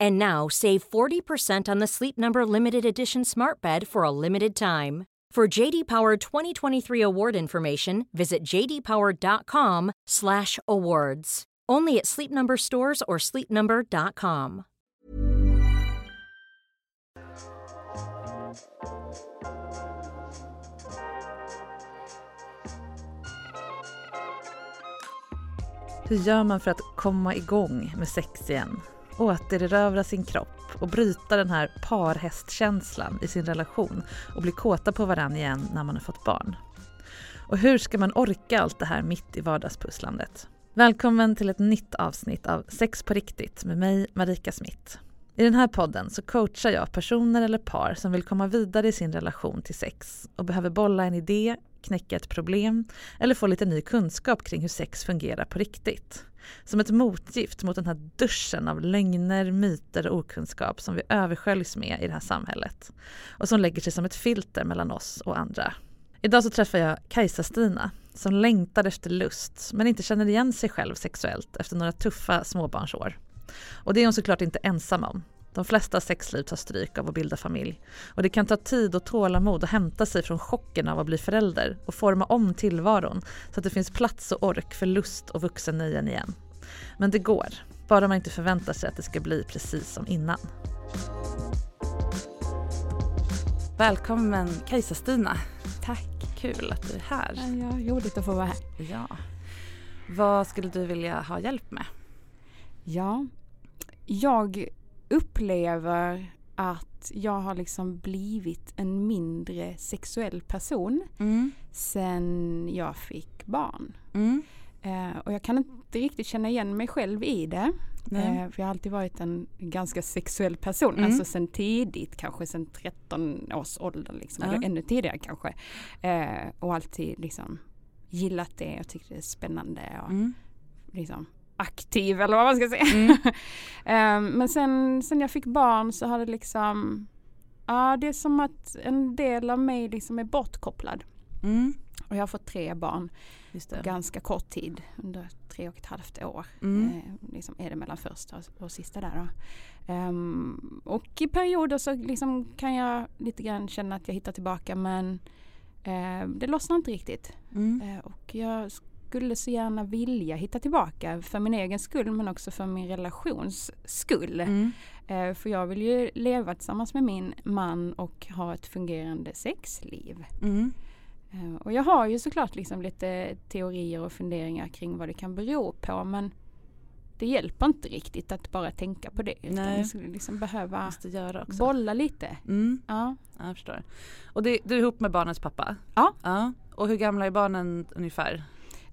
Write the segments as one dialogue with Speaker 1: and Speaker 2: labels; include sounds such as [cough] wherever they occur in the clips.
Speaker 1: And now save 40% on the Sleep Number limited edition Smart Bed for a limited time. For JD Power 2023 award information, visit jdpower.com/awards. Only at Sleep Number stores or sleepnumber.com.
Speaker 2: Hur gör man för att komma igång med sex igen? Återerövra sin kropp och bryta den här parhästkänslan i sin relation och bli kåta på varann igen när man har fått barn. Och hur ska man orka allt det här mitt i vardagspusslandet? Välkommen till ett nytt avsnitt av Sex på riktigt med mig, Marika Smith. I den här podden så coachar jag personer eller par som vill komma vidare i sin relation till sex och behöver bolla en idé, knäcka ett problem eller få lite ny kunskap kring hur sex fungerar på riktigt. Som ett motgift mot den här duschen av lögner, myter och okunskap som vi översköljs med i det här samhället och som lägger sig som ett filter mellan oss och andra. Idag så träffar jag Kajsa-Stina som längtar efter lust men inte känner igen sig själv sexuellt efter några tuffa småbarnsår. Och det är hon såklart inte ensam om. De flesta sexliv tar stryk av att bilda familj. Och det kan ta tid och tålamod att hämta sig från chocken av att bli förälder och forma om tillvaron så att det finns plats och ork för lust och vuxennöjen igen. Men det går, bara man inte förväntar sig att det ska bli precis som innan. Välkommen Kajsa-Stina.
Speaker 3: Tack.
Speaker 2: Kul att du är här.
Speaker 3: Ja, roligt att få vara här.
Speaker 2: Ja. Vad skulle du vilja ha hjälp med?
Speaker 3: Ja, jag upplever att jag har liksom blivit en mindre sexuell person
Speaker 2: Mm.
Speaker 3: sen jag fick barn.
Speaker 2: Mm.
Speaker 3: Eh, och jag kan inte riktigt känna igen mig själv i det. Eh, för jag har alltid varit en ganska sexuell person,
Speaker 2: Mm.
Speaker 3: alltså sen tidigt, kanske sen 13 års ålder liksom,
Speaker 2: Ja.
Speaker 3: eller ännu tidigare kanske. Eh, och alltid liksom gillat det och tyckt det är spännande och
Speaker 2: Mm.
Speaker 3: liksom aktiv eller vad man ska säga.
Speaker 2: Mm. [laughs]
Speaker 3: Eh, men sen, sen jag fick barn så har det liksom, ja det är som att en del av mig liksom är bortkopplad.
Speaker 2: Mm.
Speaker 3: Och jag har fått tre barn på ganska kort tid, under tre och ett halvt år.
Speaker 2: Mm.
Speaker 3: Eh, liksom är det mellan första och, sista där. Ehm, och i perioder så liksom kan jag lite grann känna att jag hittar tillbaka men eh, det lossnar inte riktigt.
Speaker 2: Mm.
Speaker 3: Eh, och jag skulle så gärna vilja hitta tillbaka för min egen skull men också för min relations skull.
Speaker 2: Mm.
Speaker 3: Eh, för jag vill ju leva tillsammans med min man och ha ett fungerande sexliv.
Speaker 2: Mm.
Speaker 3: Eh, och jag har ju såklart liksom lite teorier och funderingar kring vad det kan bero på men det hjälper inte riktigt att bara tänka på det. Utan
Speaker 2: Nej.
Speaker 3: jag skulle liksom behöva bolla lite.
Speaker 2: Mm.
Speaker 3: Ja.
Speaker 2: Ja, jag förstår. Och det, du är ihop med barnens pappa?
Speaker 3: Ja.
Speaker 2: ja. Och hur gamla är barnen ungefär?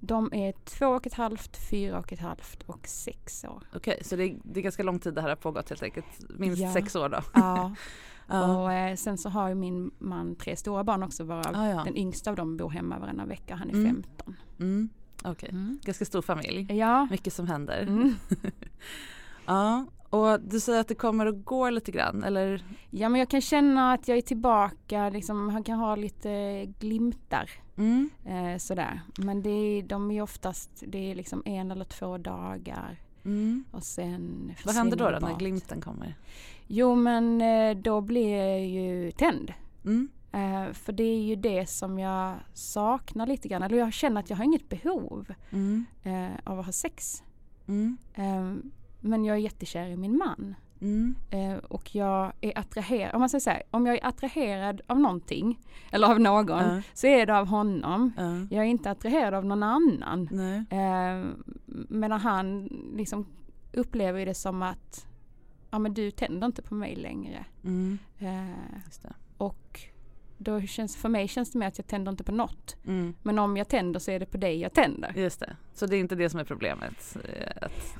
Speaker 3: De är två och ett halvt, fyra och ett halvt och sex år.
Speaker 2: Okej, så det är, det är ganska lång tid det här har pågått helt enkelt. Minst
Speaker 3: Ja.
Speaker 2: sex år då? [laughs]
Speaker 3: Ja. Och eh, sen så har ju min man tre stora barn också varav
Speaker 2: Ah, ja.
Speaker 3: den yngsta av dem bor hemma varannan vecka. Han är
Speaker 2: Mm.
Speaker 3: 15.
Speaker 2: Mm. Okej,
Speaker 3: Mm.
Speaker 2: ganska stor familj.
Speaker 3: Ja.
Speaker 2: Mycket som händer.
Speaker 3: Mm. [laughs]
Speaker 2: Ja, Och du säger att det kommer och går lite grann eller?
Speaker 3: Ja men jag kan känna att jag är tillbaka, liksom, han kan ha lite glimtar.
Speaker 2: Mm.
Speaker 3: Eh, sådär. Men det är, de är oftast, det är liksom en eller två dagar.
Speaker 2: Mm.
Speaker 3: Och sen
Speaker 2: Vad händer då, då när glimten kommer?
Speaker 3: Jo men eh, då blir jag ju tänd.
Speaker 2: Mm.
Speaker 3: Eh, för det är ju det som jag saknar lite grann. Eller jag känner att jag har inget behov
Speaker 2: Mm.
Speaker 3: eh, av att ha sex.
Speaker 2: Mm.
Speaker 3: Men jag är jättekär i min man.
Speaker 2: Mm.
Speaker 3: Eh, och jag är attraherad, om man säger så här, om jag är attraherad av någonting eller av någon
Speaker 2: Ja.
Speaker 3: så är det av honom.
Speaker 2: Ja.
Speaker 3: Jag är inte attraherad av någon annan. Eh, medan han liksom upplever det som att ja men du tänder inte på mig längre.
Speaker 2: Mm.
Speaker 3: Eh, och då känns, för mig känns det mer att jag tänder inte på något.
Speaker 2: Mm.
Speaker 3: Men om jag tänder så är det på dig jag tänder.
Speaker 2: Just det. Så det är inte det som är problemet? eh, Att,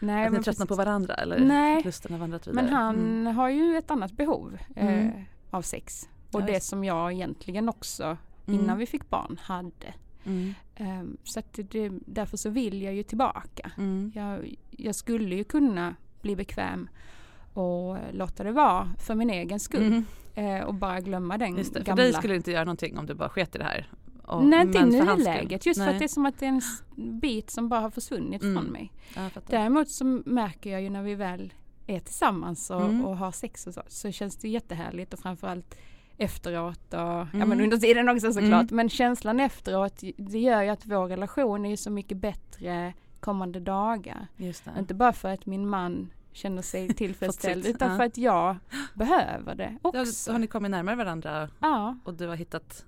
Speaker 3: Nej,
Speaker 2: att ni
Speaker 3: men
Speaker 2: tröttnar på varandra eller
Speaker 3: Nej.
Speaker 2: lusten har vandrat vidare?
Speaker 3: Men han
Speaker 2: Mm.
Speaker 3: har ju ett annat behov eh,
Speaker 2: Mm.
Speaker 3: av sex. Och
Speaker 2: Ja,
Speaker 3: det
Speaker 2: just.
Speaker 3: som jag egentligen också
Speaker 2: Mm.
Speaker 3: innan vi fick barn hade.
Speaker 2: Mm.
Speaker 3: Ehm, så det, därför så vill jag ju tillbaka.
Speaker 2: Mm.
Speaker 3: Jag, jag skulle ju kunna bli bekväm och låta det vara för min egen skull.
Speaker 2: Mm.
Speaker 3: Eh, och bara glömma den
Speaker 2: Just det. För
Speaker 3: gamla.
Speaker 2: dig skulle det inte göra någonting om du bara sket i det här? Och-
Speaker 3: Nej inte i
Speaker 2: för
Speaker 3: nuläget. Just för
Speaker 2: Nej.
Speaker 3: att det är som att det är en bit som bara har försvunnit
Speaker 2: Mm.
Speaker 3: från mig.
Speaker 2: Ja.
Speaker 3: Däremot så märker jag ju när vi väl är tillsammans och,
Speaker 2: Mm.
Speaker 3: och har sex och så, så känns det jättehärligt och framförallt efteråt och ja,
Speaker 2: Mm.
Speaker 3: men under tiden också såklart.
Speaker 2: Mm.
Speaker 3: Men känslan efteråt det gör ju att vår relation är ju så mycket bättre kommande dagar. Inte bara för att min man känner sig [laughs] tillfredsställd utan
Speaker 2: ja.
Speaker 3: för att jag behöver det
Speaker 2: Ja,
Speaker 3: också.
Speaker 2: har ni kommit närmare varandra
Speaker 3: Ja,
Speaker 2: och du har hittat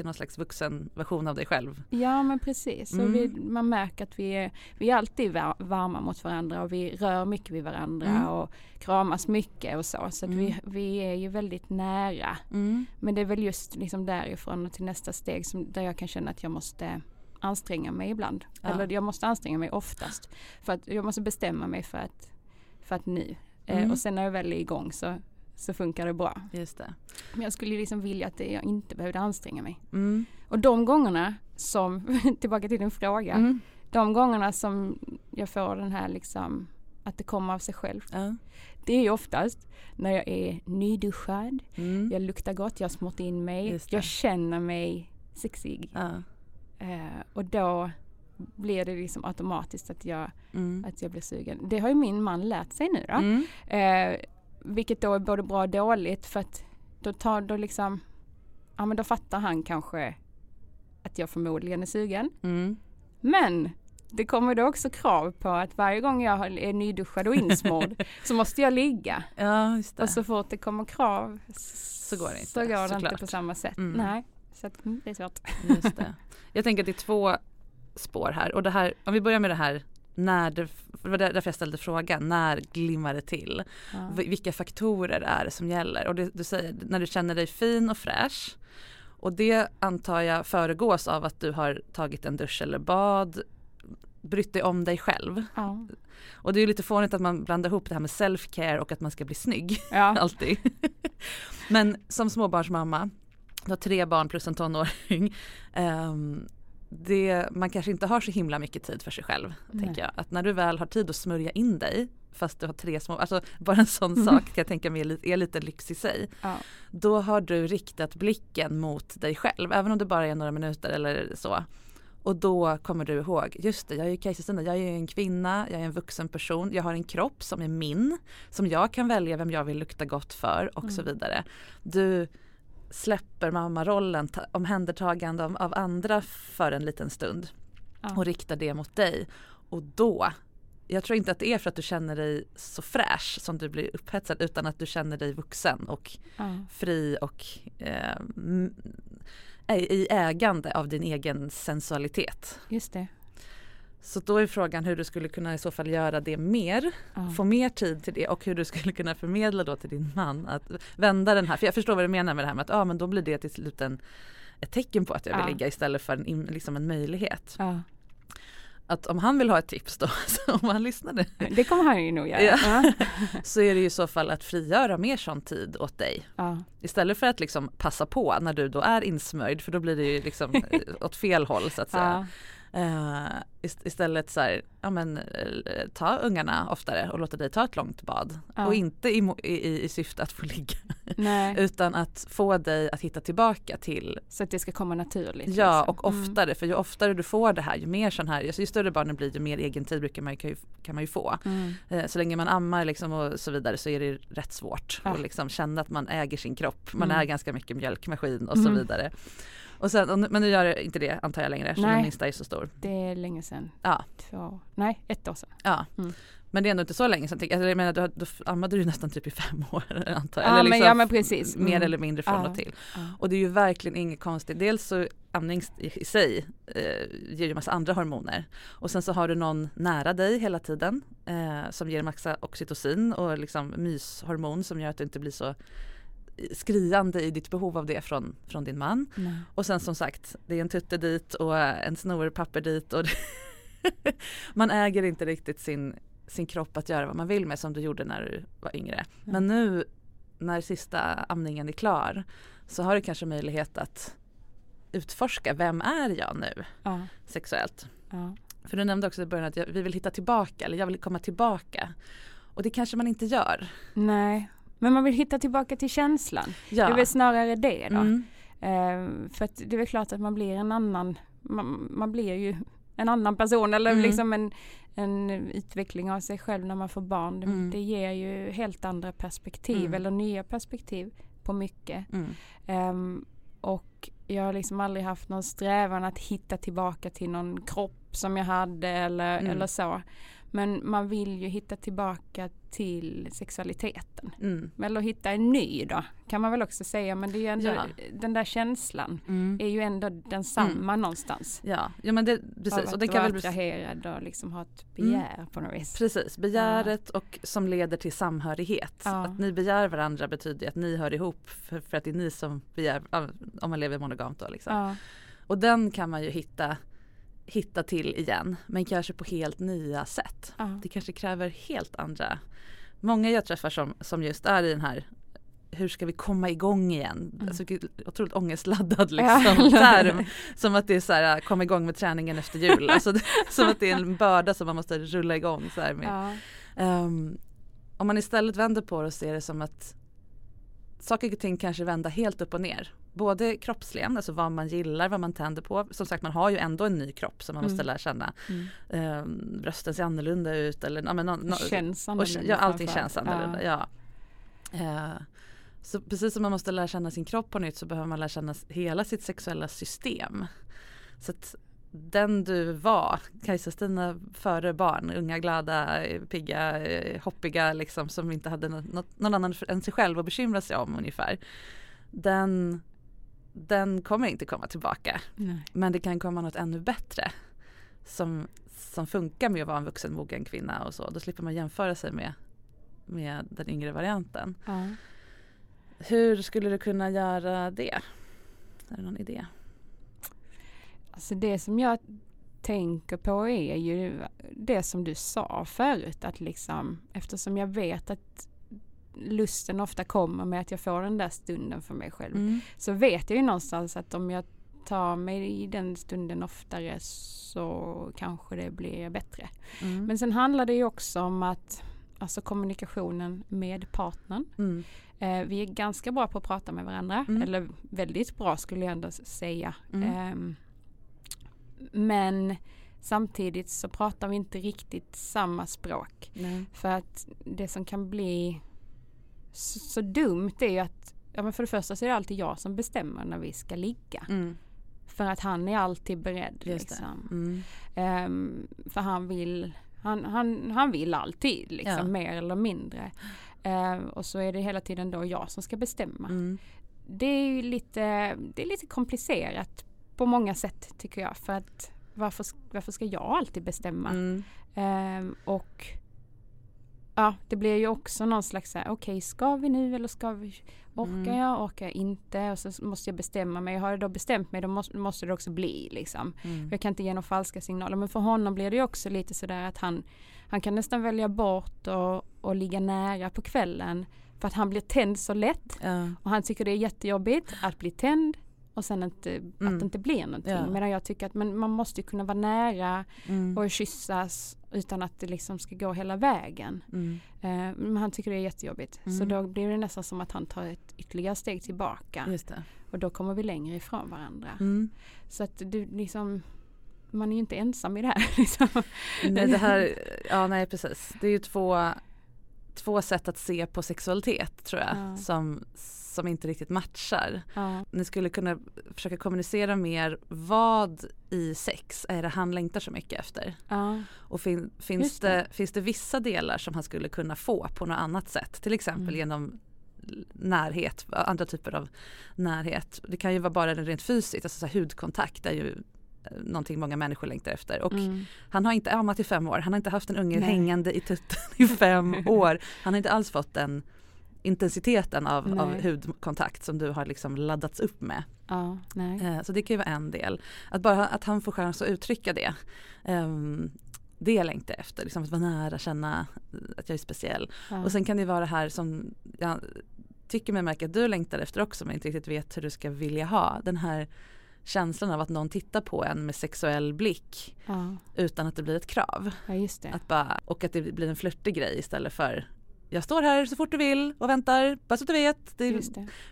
Speaker 2: till någon slags vuxen version av dig själv?
Speaker 3: ja men precis. Så
Speaker 2: Mm.
Speaker 3: vi, man märker att vi är, vi är alltid va- varma mot varandra och vi rör mycket vid varandra
Speaker 2: Mm.
Speaker 3: och kramas mycket och så. Så
Speaker 2: Mm.
Speaker 3: vi, vi är ju väldigt nära.
Speaker 2: Mm.
Speaker 3: Men det är väl just liksom därifrån och till nästa steg som, där jag kan känna att jag måste anstränga mig ibland.
Speaker 2: Ja.
Speaker 3: Eller jag måste anstränga mig oftast. För att jag måste bestämma mig för att, för att nu. Eh,
Speaker 2: Mm.
Speaker 3: och sen när jag väl är igång så, så funkar det bra.
Speaker 2: Just det.
Speaker 3: Men jag skulle liksom vilja att jag inte behövde anstränga mig.
Speaker 2: Mm.
Speaker 3: Och de gångerna som, [laughs] tillbaka till din fråga,
Speaker 2: Mm.
Speaker 3: de gångerna som jag får den här liksom att det kommer av sig själv.
Speaker 2: Ja.
Speaker 3: Det är ju oftast när jag är nyduschad,
Speaker 2: Mm.
Speaker 3: jag luktar gott, jag har smort in mig, jag känner mig sexig.
Speaker 2: Ja.
Speaker 3: Eh, och då blir det liksom automatiskt att jag,
Speaker 2: Mm.
Speaker 3: att jag blir sugen. Det har ju min man lärt sig nu då.
Speaker 2: Mm.
Speaker 3: Eh, vilket då är både bra och dåligt för att då tar då liksom, ja men då fattar han kanske att jag förmodligen är sugen.
Speaker 2: Mm.
Speaker 3: Men det kommer då också krav på att varje gång jag är nyduschad och insmord [laughs] så måste jag ligga.
Speaker 2: Ja, just det.
Speaker 3: Och så fort det kommer krav
Speaker 2: Så går det inte,
Speaker 3: Så går det inte på samma sätt.
Speaker 2: Mm.
Speaker 3: Nej, så att, mm, det är svårt.
Speaker 2: Just det. Jag tänker att det är två spår här och det här, om vi börjar med det här när det, det var där- därför jag ställde frågan, när glimmar det till?
Speaker 3: Ja.
Speaker 2: Vilka faktorer är det som gäller? Och det, du säger när du känner dig fin och fräsch och det antar jag föregås av att du har tagit en dusch eller bad, brytt dig om dig själv.
Speaker 3: Ja.
Speaker 2: Och det är ju lite fånigt att man blandar ihop det här med self-care och att man ska bli snygg.
Speaker 3: Ja. [laughs]
Speaker 2: alltid. Men som småbarnsmamma, du har tre barn plus en tonåring. ehm, det, man kanske inte har så himla mycket tid för sig själv.
Speaker 3: Nej.
Speaker 2: Tänker jag. Att när du väl har tid att smörja in dig fast du har tre små, alltså bara en sån
Speaker 3: Mm.
Speaker 2: sak kan jag tänka mig är lite, lyx i sig.
Speaker 3: Ja.
Speaker 2: Då har du riktat blicken mot dig själv, även om det bara är några minuter eller så. Och då kommer du ihåg, just det, jag är ju kejsarsnitt, jag är en kvinna, jag är en vuxen person, jag har en kropp som är min, som jag kan välja vem jag vill lukta gott för och så
Speaker 3: Mm.
Speaker 2: vidare. Du släpper mammarollen, ta- omhändertagande av, av andra för en liten stund
Speaker 3: Ja.
Speaker 2: och riktar det mot dig. Och då, jag tror inte att det är för att du känner dig så fräsch som du blir upphetsad utan att du känner dig vuxen och
Speaker 3: Ja.
Speaker 2: fri och eh, i ägande av din egen sensualitet.
Speaker 3: Just det.
Speaker 2: Så då är frågan hur du skulle kunna i så fall göra det mer,
Speaker 3: Ja.
Speaker 2: få mer tid till det och hur du skulle kunna förmedla då till din man att vända den här, för jag förstår vad du menar med det här med att ja men då blir det till slut en, ett tecken på att jag vill
Speaker 3: Ja.
Speaker 2: ligga istället för en, liksom en möjlighet.
Speaker 3: Ja.
Speaker 2: Att om han vill ha ett tips då, [laughs] om han lyssnade,
Speaker 3: Det kommer han ju nog göra.
Speaker 2: Ja.
Speaker 3: Ja. [laughs]
Speaker 2: så är det ju i så fall att frigöra mer sån tid åt dig.
Speaker 3: Ja.
Speaker 2: Istället för att liksom passa på när du då är insmörjd för då blir det ju liksom [laughs] eh, åt fel håll så att säga. Uh, ist istället så här, ja men uh, ta ungarna oftare och låta dig ta ett långt bad. Ja. Och inte i, i, i syfte att få ligga. [laughs] Utan att få dig att hitta tillbaka till.
Speaker 3: Så att det ska komma naturligt.
Speaker 2: Ja liksom. och mm. oftare mm. för ju oftare du får det här ju mer sån här, alltså ju större barnen blir ju mer egentid brukar man, kan, ju, kan man ju få. Mm. Uh, så länge man ammar liksom och så vidare så är det rätt svårt ja. att liksom känna att man äger sin kropp. Man mm. är ganska mycket mjölkmaskin och så mm. vidare. Och sen, men nu gör det inte det antar jag längre eftersom din lista är så stor.
Speaker 3: Det är länge sedan.
Speaker 2: Ja.
Speaker 3: Två, nej, ett år sedan.
Speaker 2: Ja. Mm. Men det är ändå inte så länge sedan. Alltså, jag menar, då, då ammade du nästan typ i fem år [laughs] antar.
Speaker 3: Ja, eller liksom, men, ja men precis.
Speaker 2: Mm. Mer eller mindre från ja. och till. Ja. Och det är ju verkligen inget konstigt. Dels så amning i, i sig eh, ger ju massa andra hormoner. Och sen så har du någon nära dig hela tiden eh, som ger massa oxytocin och liksom myshormon som gör att du inte blir så skriande i ditt behov av det från, från din man. Nej. Och sen som sagt, det är en tutte dit och en snorpapper dit. Och [laughs] man äger inte riktigt sin, sin kropp att göra vad man vill med som du gjorde när du var yngre. Mm. Men nu när sista amningen är klar så har du kanske möjlighet att utforska, vem är jag nu ja. sexuellt? Ja. För du nämnde också i början att jag, vi vill hitta tillbaka eller jag vill komma tillbaka. Och det kanske man inte gör.
Speaker 3: Nej, men man vill hitta tillbaka till känslan. Ja. Det är väl snarare det då. Mm. Uh, för att det är väl klart att man blir en annan, man, man blir ju en annan person eller mm. liksom en, en utveckling av sig själv när man får barn. Mm. Det, ger ju helt andra perspektiv mm. eller nya perspektiv på mycket. Um, och jag har liksom aldrig haft någon strävan att hitta tillbaka till någon kropp som jag hade eller, mm. eller så. Men man vill ju hitta tillbaka till sexualiteten. Mm. Eller hitta en ny då, kan man väl också säga. Men det är ju ändå, ja. den där känslan mm. är ju ändå densamma mm. någonstans.
Speaker 2: Ja, ja men det, precis.
Speaker 3: Av och det kan vara attraherad och liksom ha ett mm. begär på något vis.
Speaker 2: Precis, begäret ja. och som leder till samhörighet. Ja. Att ni begär varandra betyder att ni hör ihop för, för, att det är ni som begär, om man lever monogamt då liksom. Och den kan man ju hitta hitta till igen men kanske på helt nya sätt. Uh. Det kanske kräver helt andra. Många jag träffar som, som just är i den här hur ska vi komma igång igen? Mm. Alltså, otroligt ångestladdad liksom, [laughs] term. Som att det är så här, komma igång med träningen efter jul. Alltså, [laughs] som att det är en börda som man måste rulla igång. Så med. Ja. Um, om man istället vänder på det och ser det som att saker och ting kanske vända helt upp och ner både kroppsligen, alltså vad man gillar, vad man tänder på. Som sagt man har ju ändå en ny kropp som man mm. måste lära känna. Mm. Eh, brösten ser annorlunda ut eller ja, men no, no,
Speaker 3: känns annorlunda.
Speaker 2: Och, ja, allting känns annorlunda. Ja. Eh, så precis som man måste lära känna sin kropp på nytt så behöver man lära känna hela sitt sexuella system. Så att den du var, Kajsa-Stina före barn, unga, glada, pigga, hoppiga liksom som inte hade något, någon annan än sig själv att bekymra sig om ungefär. Den den kommer inte komma tillbaka. Nej. Men det kan komma något ännu bättre som, som funkar med att vara en vuxen mogen kvinna och så. Då slipper man jämföra sig med, med den yngre varianten. Ja. Hur skulle du kunna göra det? Är det någon idé?
Speaker 3: Alltså det som jag tänker på är ju det som du sa förut att liksom eftersom jag vet att lusten ofta kommer med att jag får den där stunden för mig själv. Mm. Så vet jag ju någonstans att om jag tar mig i den stunden oftare så kanske det blir bättre. Mm. Men sen handlar det ju också om att Alltså kommunikationen med partnern. Mm. Eh, vi är ganska bra på att prata med varandra. Mm. Eller väldigt bra skulle jag ändå säga. Eh, men samtidigt så pratar vi inte riktigt samma språk. Nej. För att det som kan bli så, så dumt är ju att ja, men för det första så är det alltid jag som bestämmer när vi ska ligga. Mm. För att han är alltid beredd. Liksom. Mm. Um, för han vill, han, han, han vill alltid liksom, ja. mer eller mindre. Uh, och så är det hela tiden då jag som ska bestämma. Mm. Det är ju lite, det är lite komplicerat på många sätt tycker jag. För att varför, varför ska jag alltid bestämma? Um, och ja, det blir ju också någon slags okej, okay, ska vi nu eller ska vi? Orkar mm. jag? Orkar jag inte? Och så måste jag bestämma mig. Har jag då bestämt mig då måste, måste det också bli liksom. Mm. Jag kan inte ge några falska signaler. Men för honom blir det ju också lite sådär att han, han kan nästan välja bort och, och ligga nära på kvällen. För att han blir tänd så lätt. Mm. Och han tycker det är jättejobbigt att bli tänd och sen inte,
Speaker 2: Mm.
Speaker 3: att det inte blir någonting.
Speaker 2: Ja.
Speaker 3: Medan jag tycker att man, man måste ju kunna vara nära
Speaker 2: Mm.
Speaker 3: och kyssas utan att det liksom ska gå hela vägen.
Speaker 2: Mm.
Speaker 3: Eh, men han tycker det är jättejobbigt. Så
Speaker 2: Mm.
Speaker 3: då blir det nästan som att han tar ett ytterligare steg tillbaka.
Speaker 2: Just det.
Speaker 3: Och då kommer vi längre ifrån varandra.
Speaker 2: Mm.
Speaker 3: Så att du liksom man är ju inte ensam i det här. [laughs] Liksom.
Speaker 2: Nej, det här, [laughs] ja nej precis. Det är ju två, två sätt att se på sexualitet tror jag
Speaker 3: Ja.
Speaker 2: som, som inte riktigt matchar.
Speaker 3: Ja,
Speaker 2: Ni skulle kunna försöka kommunicera mer vad i sex är det han längtar så mycket efter?
Speaker 3: ja,
Speaker 2: Och fin, finns, det.
Speaker 3: det.
Speaker 2: finns det vissa delar som han skulle kunna få på något annat sätt? Till exempel
Speaker 3: Mm.
Speaker 2: genom närhet, andra typer av närhet. Det kan ju vara bara rent fysiskt, alltså hudkontakt är ju någonting många människor längtar efter. Och
Speaker 3: mm,
Speaker 2: han har inte ammat i fem år, han har inte haft en unge
Speaker 3: Nej.
Speaker 2: hängande i tutten i fem [laughs] år. Han har inte alls fått den intensiteten av, av hudkontakt som du har liksom laddats upp med.
Speaker 3: ja.
Speaker 2: Eh, så det kan ju vara en del. Att bara att han får chans att uttrycka det. Um, det jag längtar efter, liksom att vara nära, känna att jag är speciell.
Speaker 3: Ja.
Speaker 2: Och sen kan det vara det här som jag tycker mig märka att du längtar efter också men inte riktigt vet hur du ska vilja ha. Den här känslan av att någon tittar på en med sexuell blick
Speaker 3: ja,
Speaker 2: utan att det blir ett krav.
Speaker 3: ja.
Speaker 2: Att bara, och att det blir en flörtig grej istället för jag står här så fort du vill och väntar, bara så att du vet. Det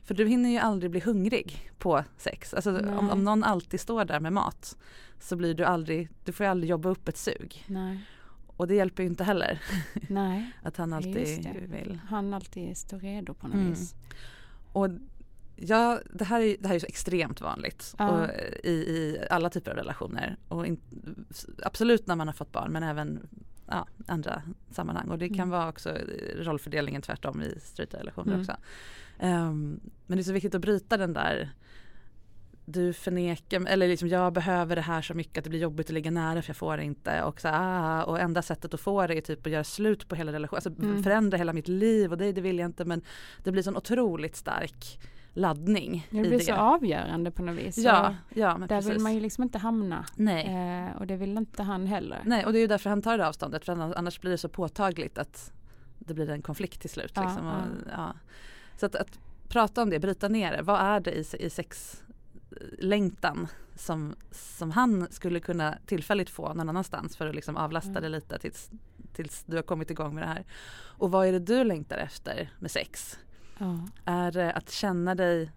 Speaker 2: för du hinner ju aldrig bli hungrig på sex. Alltså om, om någon alltid står där med mat så blir du aldrig, du får ju aldrig jobba upp ett sug.
Speaker 3: Nej,
Speaker 2: Och det hjälper ju inte heller
Speaker 3: nej. [laughs]
Speaker 2: att han alltid vill.
Speaker 3: Han alltid står redo på något
Speaker 2: Mm.
Speaker 3: vis.
Speaker 2: Och ja, det, här är, det här är så extremt vanligt
Speaker 3: Ja.
Speaker 2: och, i, i alla typer av relationer. Och in, absolut när man har fått barn men även ja, andra sammanhang. Och det kan
Speaker 3: Mm.
Speaker 2: vara också rollfördelningen tvärtom i straighta relationer
Speaker 3: Mm.
Speaker 2: också. Ehm, men det är så viktigt att bryta den där du förnekar, eller liksom jag behöver det här så mycket att det blir jobbigt att ligga nära för jag får det inte. Och, så, ah, och enda sättet att få det är typ att göra slut på hela relationen, alltså
Speaker 3: Mm.
Speaker 2: förändra hela mitt liv och det, det vill jag inte men det blir sån otroligt stark laddning
Speaker 3: Det blir så avgörande på något vis.
Speaker 2: ja,
Speaker 3: Och
Speaker 2: ja men
Speaker 3: Där
Speaker 2: precis.
Speaker 3: vill man ju liksom inte hamna.
Speaker 2: Nej.
Speaker 3: Eh, och det vill inte han heller.
Speaker 2: Nej och det är ju därför han tar det avståndet för annars- blir det så påtagligt att det blir en konflikt till slut.
Speaker 3: Ja,
Speaker 2: Liksom. Och,
Speaker 3: ja.
Speaker 2: ja. Så att, att prata om det, bryta ner det. Vad är det i, i sexlängtan som, som han skulle kunna tillfälligt få någon annanstans för att liksom avlasta
Speaker 3: Mm.
Speaker 2: det lite tills, tills du har kommit igång med det här. Och vad är det du längtar efter med sex?
Speaker 3: Ja.
Speaker 2: Är det att känna dig,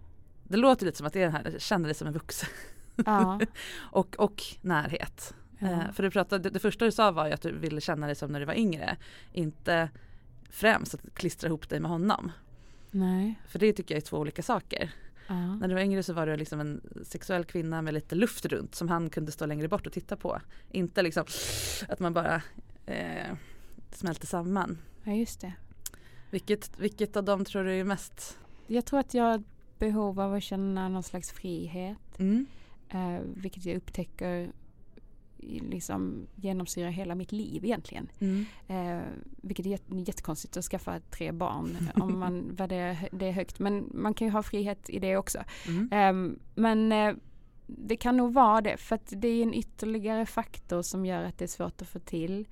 Speaker 2: det låter lite som att det är det här, känna dig som en vuxen
Speaker 3: Ja. [laughs]
Speaker 2: och, och närhet.
Speaker 3: Ja.
Speaker 2: Eh, för du pratade, det, det första du sa var ju att du ville känna dig som när du var yngre. Inte främst att klistra ihop dig med honom.
Speaker 3: Nej.
Speaker 2: För det tycker jag är två olika saker.
Speaker 3: Ja.
Speaker 2: När du var yngre så var du liksom en sexuell kvinna med lite luft runt som han kunde stå längre bort och titta på. Inte liksom att man bara eh, smälter samman.
Speaker 3: ja, just det.
Speaker 2: Vilket, vilket av dem tror du är mest?
Speaker 3: Jag tror att jag har behov av att känna någon slags frihet.
Speaker 2: Mm.
Speaker 3: Eh, vilket jag upptäcker liksom genomsyrar hela mitt liv egentligen.
Speaker 2: Mm.
Speaker 3: Eh, vilket är jätte, jättekonstigt att skaffa tre barn [laughs] om man värderar det högt. Men man kan ju ha frihet i det också.
Speaker 2: Mm.
Speaker 3: Ehm, men eh, det kan nog vara det för att det är en ytterligare faktor som gör att det är svårt att få till.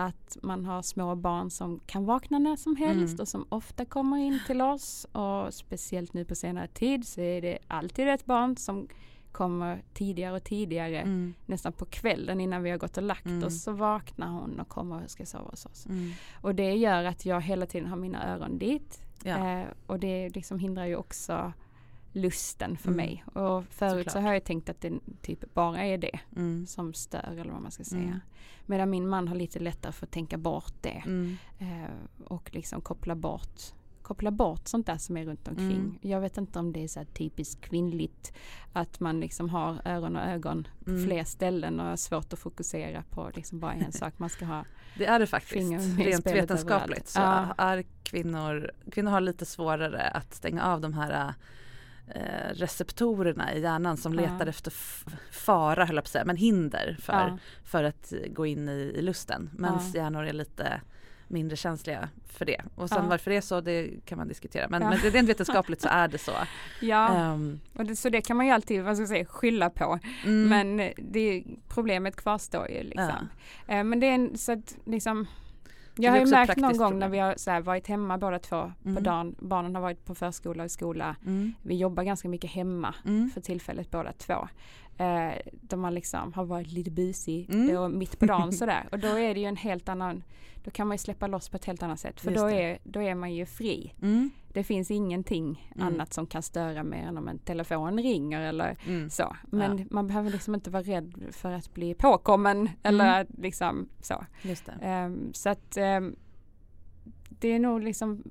Speaker 3: Att man har små barn som kan vakna när som helst
Speaker 2: Mm.
Speaker 3: och som ofta kommer in till oss. Och speciellt nu på senare tid så är det alltid ett barn som kommer tidigare och tidigare.
Speaker 2: Mm.
Speaker 3: Nästan på kvällen innan vi har gått och lagt
Speaker 2: Mm.
Speaker 3: oss så vaknar hon och kommer och ska sova hos oss.
Speaker 2: Mm.
Speaker 3: Och det gör att jag hela tiden har mina öron dit.
Speaker 2: Ja.
Speaker 3: Eh, och det liksom hindrar ju också lusten för
Speaker 2: Mm.
Speaker 3: mig. Och förut så
Speaker 2: Såklart.
Speaker 3: har jag tänkt att det typ bara är det
Speaker 2: Mm.
Speaker 3: som stör eller vad man ska säga.
Speaker 2: Mm.
Speaker 3: Medan min man har lite lättare för att tänka bort det.
Speaker 2: Mm.
Speaker 3: Eh, och liksom koppla bort koppla bort sånt där som är runt omkring.
Speaker 2: Mm.
Speaker 3: Jag vet inte om det är så typiskt kvinnligt att man liksom har öron och ögon på
Speaker 2: Mm.
Speaker 3: fler ställen och har svårt att fokusera på liksom bara en [laughs] sak. Man ska ha
Speaker 2: Det är det faktiskt. Rent vetenskapligt
Speaker 3: överallt.
Speaker 2: så
Speaker 3: Ja.
Speaker 2: är kvinnor, kvinnor har lite svårare att stänga av de här eh, receptorerna i hjärnan som
Speaker 3: Ja.
Speaker 2: letar efter fara, höll jag på att säga, men hinder för,
Speaker 3: ja,
Speaker 2: för att gå in i, i lusten. Medan
Speaker 3: Ja.
Speaker 2: hjärnor är lite mindre känsliga för det. Och sen
Speaker 3: Ja.
Speaker 2: varför det är så, det kan man diskutera. Men,
Speaker 3: Ja.
Speaker 2: men rent vetenskapligt så [laughs] är det så.
Speaker 3: ja.
Speaker 2: Ehm,
Speaker 3: Och det, så det kan man ju alltid vad ska jag säga, skylla på.
Speaker 2: mm,
Speaker 3: Men det, problemet kvarstår ju liksom. Eh, Men det är en, så att liksom, Jag har ju märkt någon gång
Speaker 2: problem.
Speaker 3: när vi har så varit hemma båda två på
Speaker 2: Mm.
Speaker 3: dagen. Barnen har varit på förskola och skola.
Speaker 2: Mm.
Speaker 3: Vi jobbar ganska mycket hemma
Speaker 2: Mm.
Speaker 3: för tillfället båda två. Eh, där man liksom har varit lite busig
Speaker 2: Mm.
Speaker 3: och mitt på dagen [laughs] sådär. Och då är det ju en helt annan, då kan man ju släppa loss på ett helt annat sätt. För
Speaker 2: Just
Speaker 3: då
Speaker 2: det.
Speaker 3: är, då är man ju fri. Det finns ingenting
Speaker 2: Mm.
Speaker 3: annat som kan störa mer än om en telefon ringer eller
Speaker 2: Mm.
Speaker 3: så. Men man behöver liksom inte vara rädd för att bli påkommen eller
Speaker 2: Mm.
Speaker 3: liksom så. Ehm, så att ehm, det är nog liksom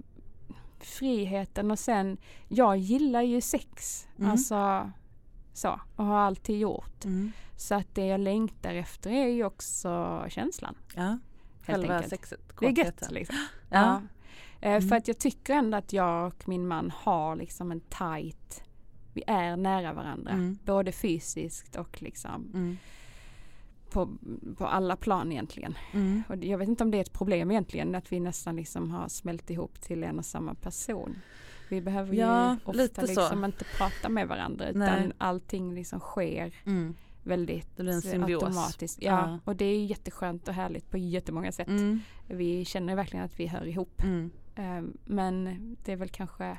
Speaker 3: friheten och sen, jag gillar ju sex.
Speaker 2: Mm.
Speaker 3: Alltså så, och har alltid gjort.
Speaker 2: Mm.
Speaker 3: Så att det jag längtar efter är ju också känslan.
Speaker 2: Ja. Själva
Speaker 3: enkelt.
Speaker 2: sexet.
Speaker 3: Det är gött liksom.
Speaker 2: Ja.
Speaker 3: Ja. Eh,
Speaker 2: Mm.
Speaker 3: För att jag tycker ändå att jag och min man har liksom en tight, vi är nära varandra.
Speaker 2: Mm.
Speaker 3: Både fysiskt och liksom
Speaker 2: Mm.
Speaker 3: på, på alla plan egentligen.
Speaker 2: Mm.
Speaker 3: Och jag vet inte om det är ett problem egentligen att vi nästan liksom har smält ihop till en och samma person. Vi behöver
Speaker 2: Ja,
Speaker 3: ju ofta
Speaker 2: så.
Speaker 3: liksom inte prata med varandra utan
Speaker 2: Nej.
Speaker 3: allting liksom sker
Speaker 2: Mm.
Speaker 3: väldigt automatiskt. Ja,
Speaker 2: Ja.
Speaker 3: och det är jätteskönt och härligt på jättemånga sätt.
Speaker 2: Mm.
Speaker 3: Vi känner verkligen att vi hör ihop.
Speaker 2: Mm.
Speaker 3: Ehm, Men det är väl kanske,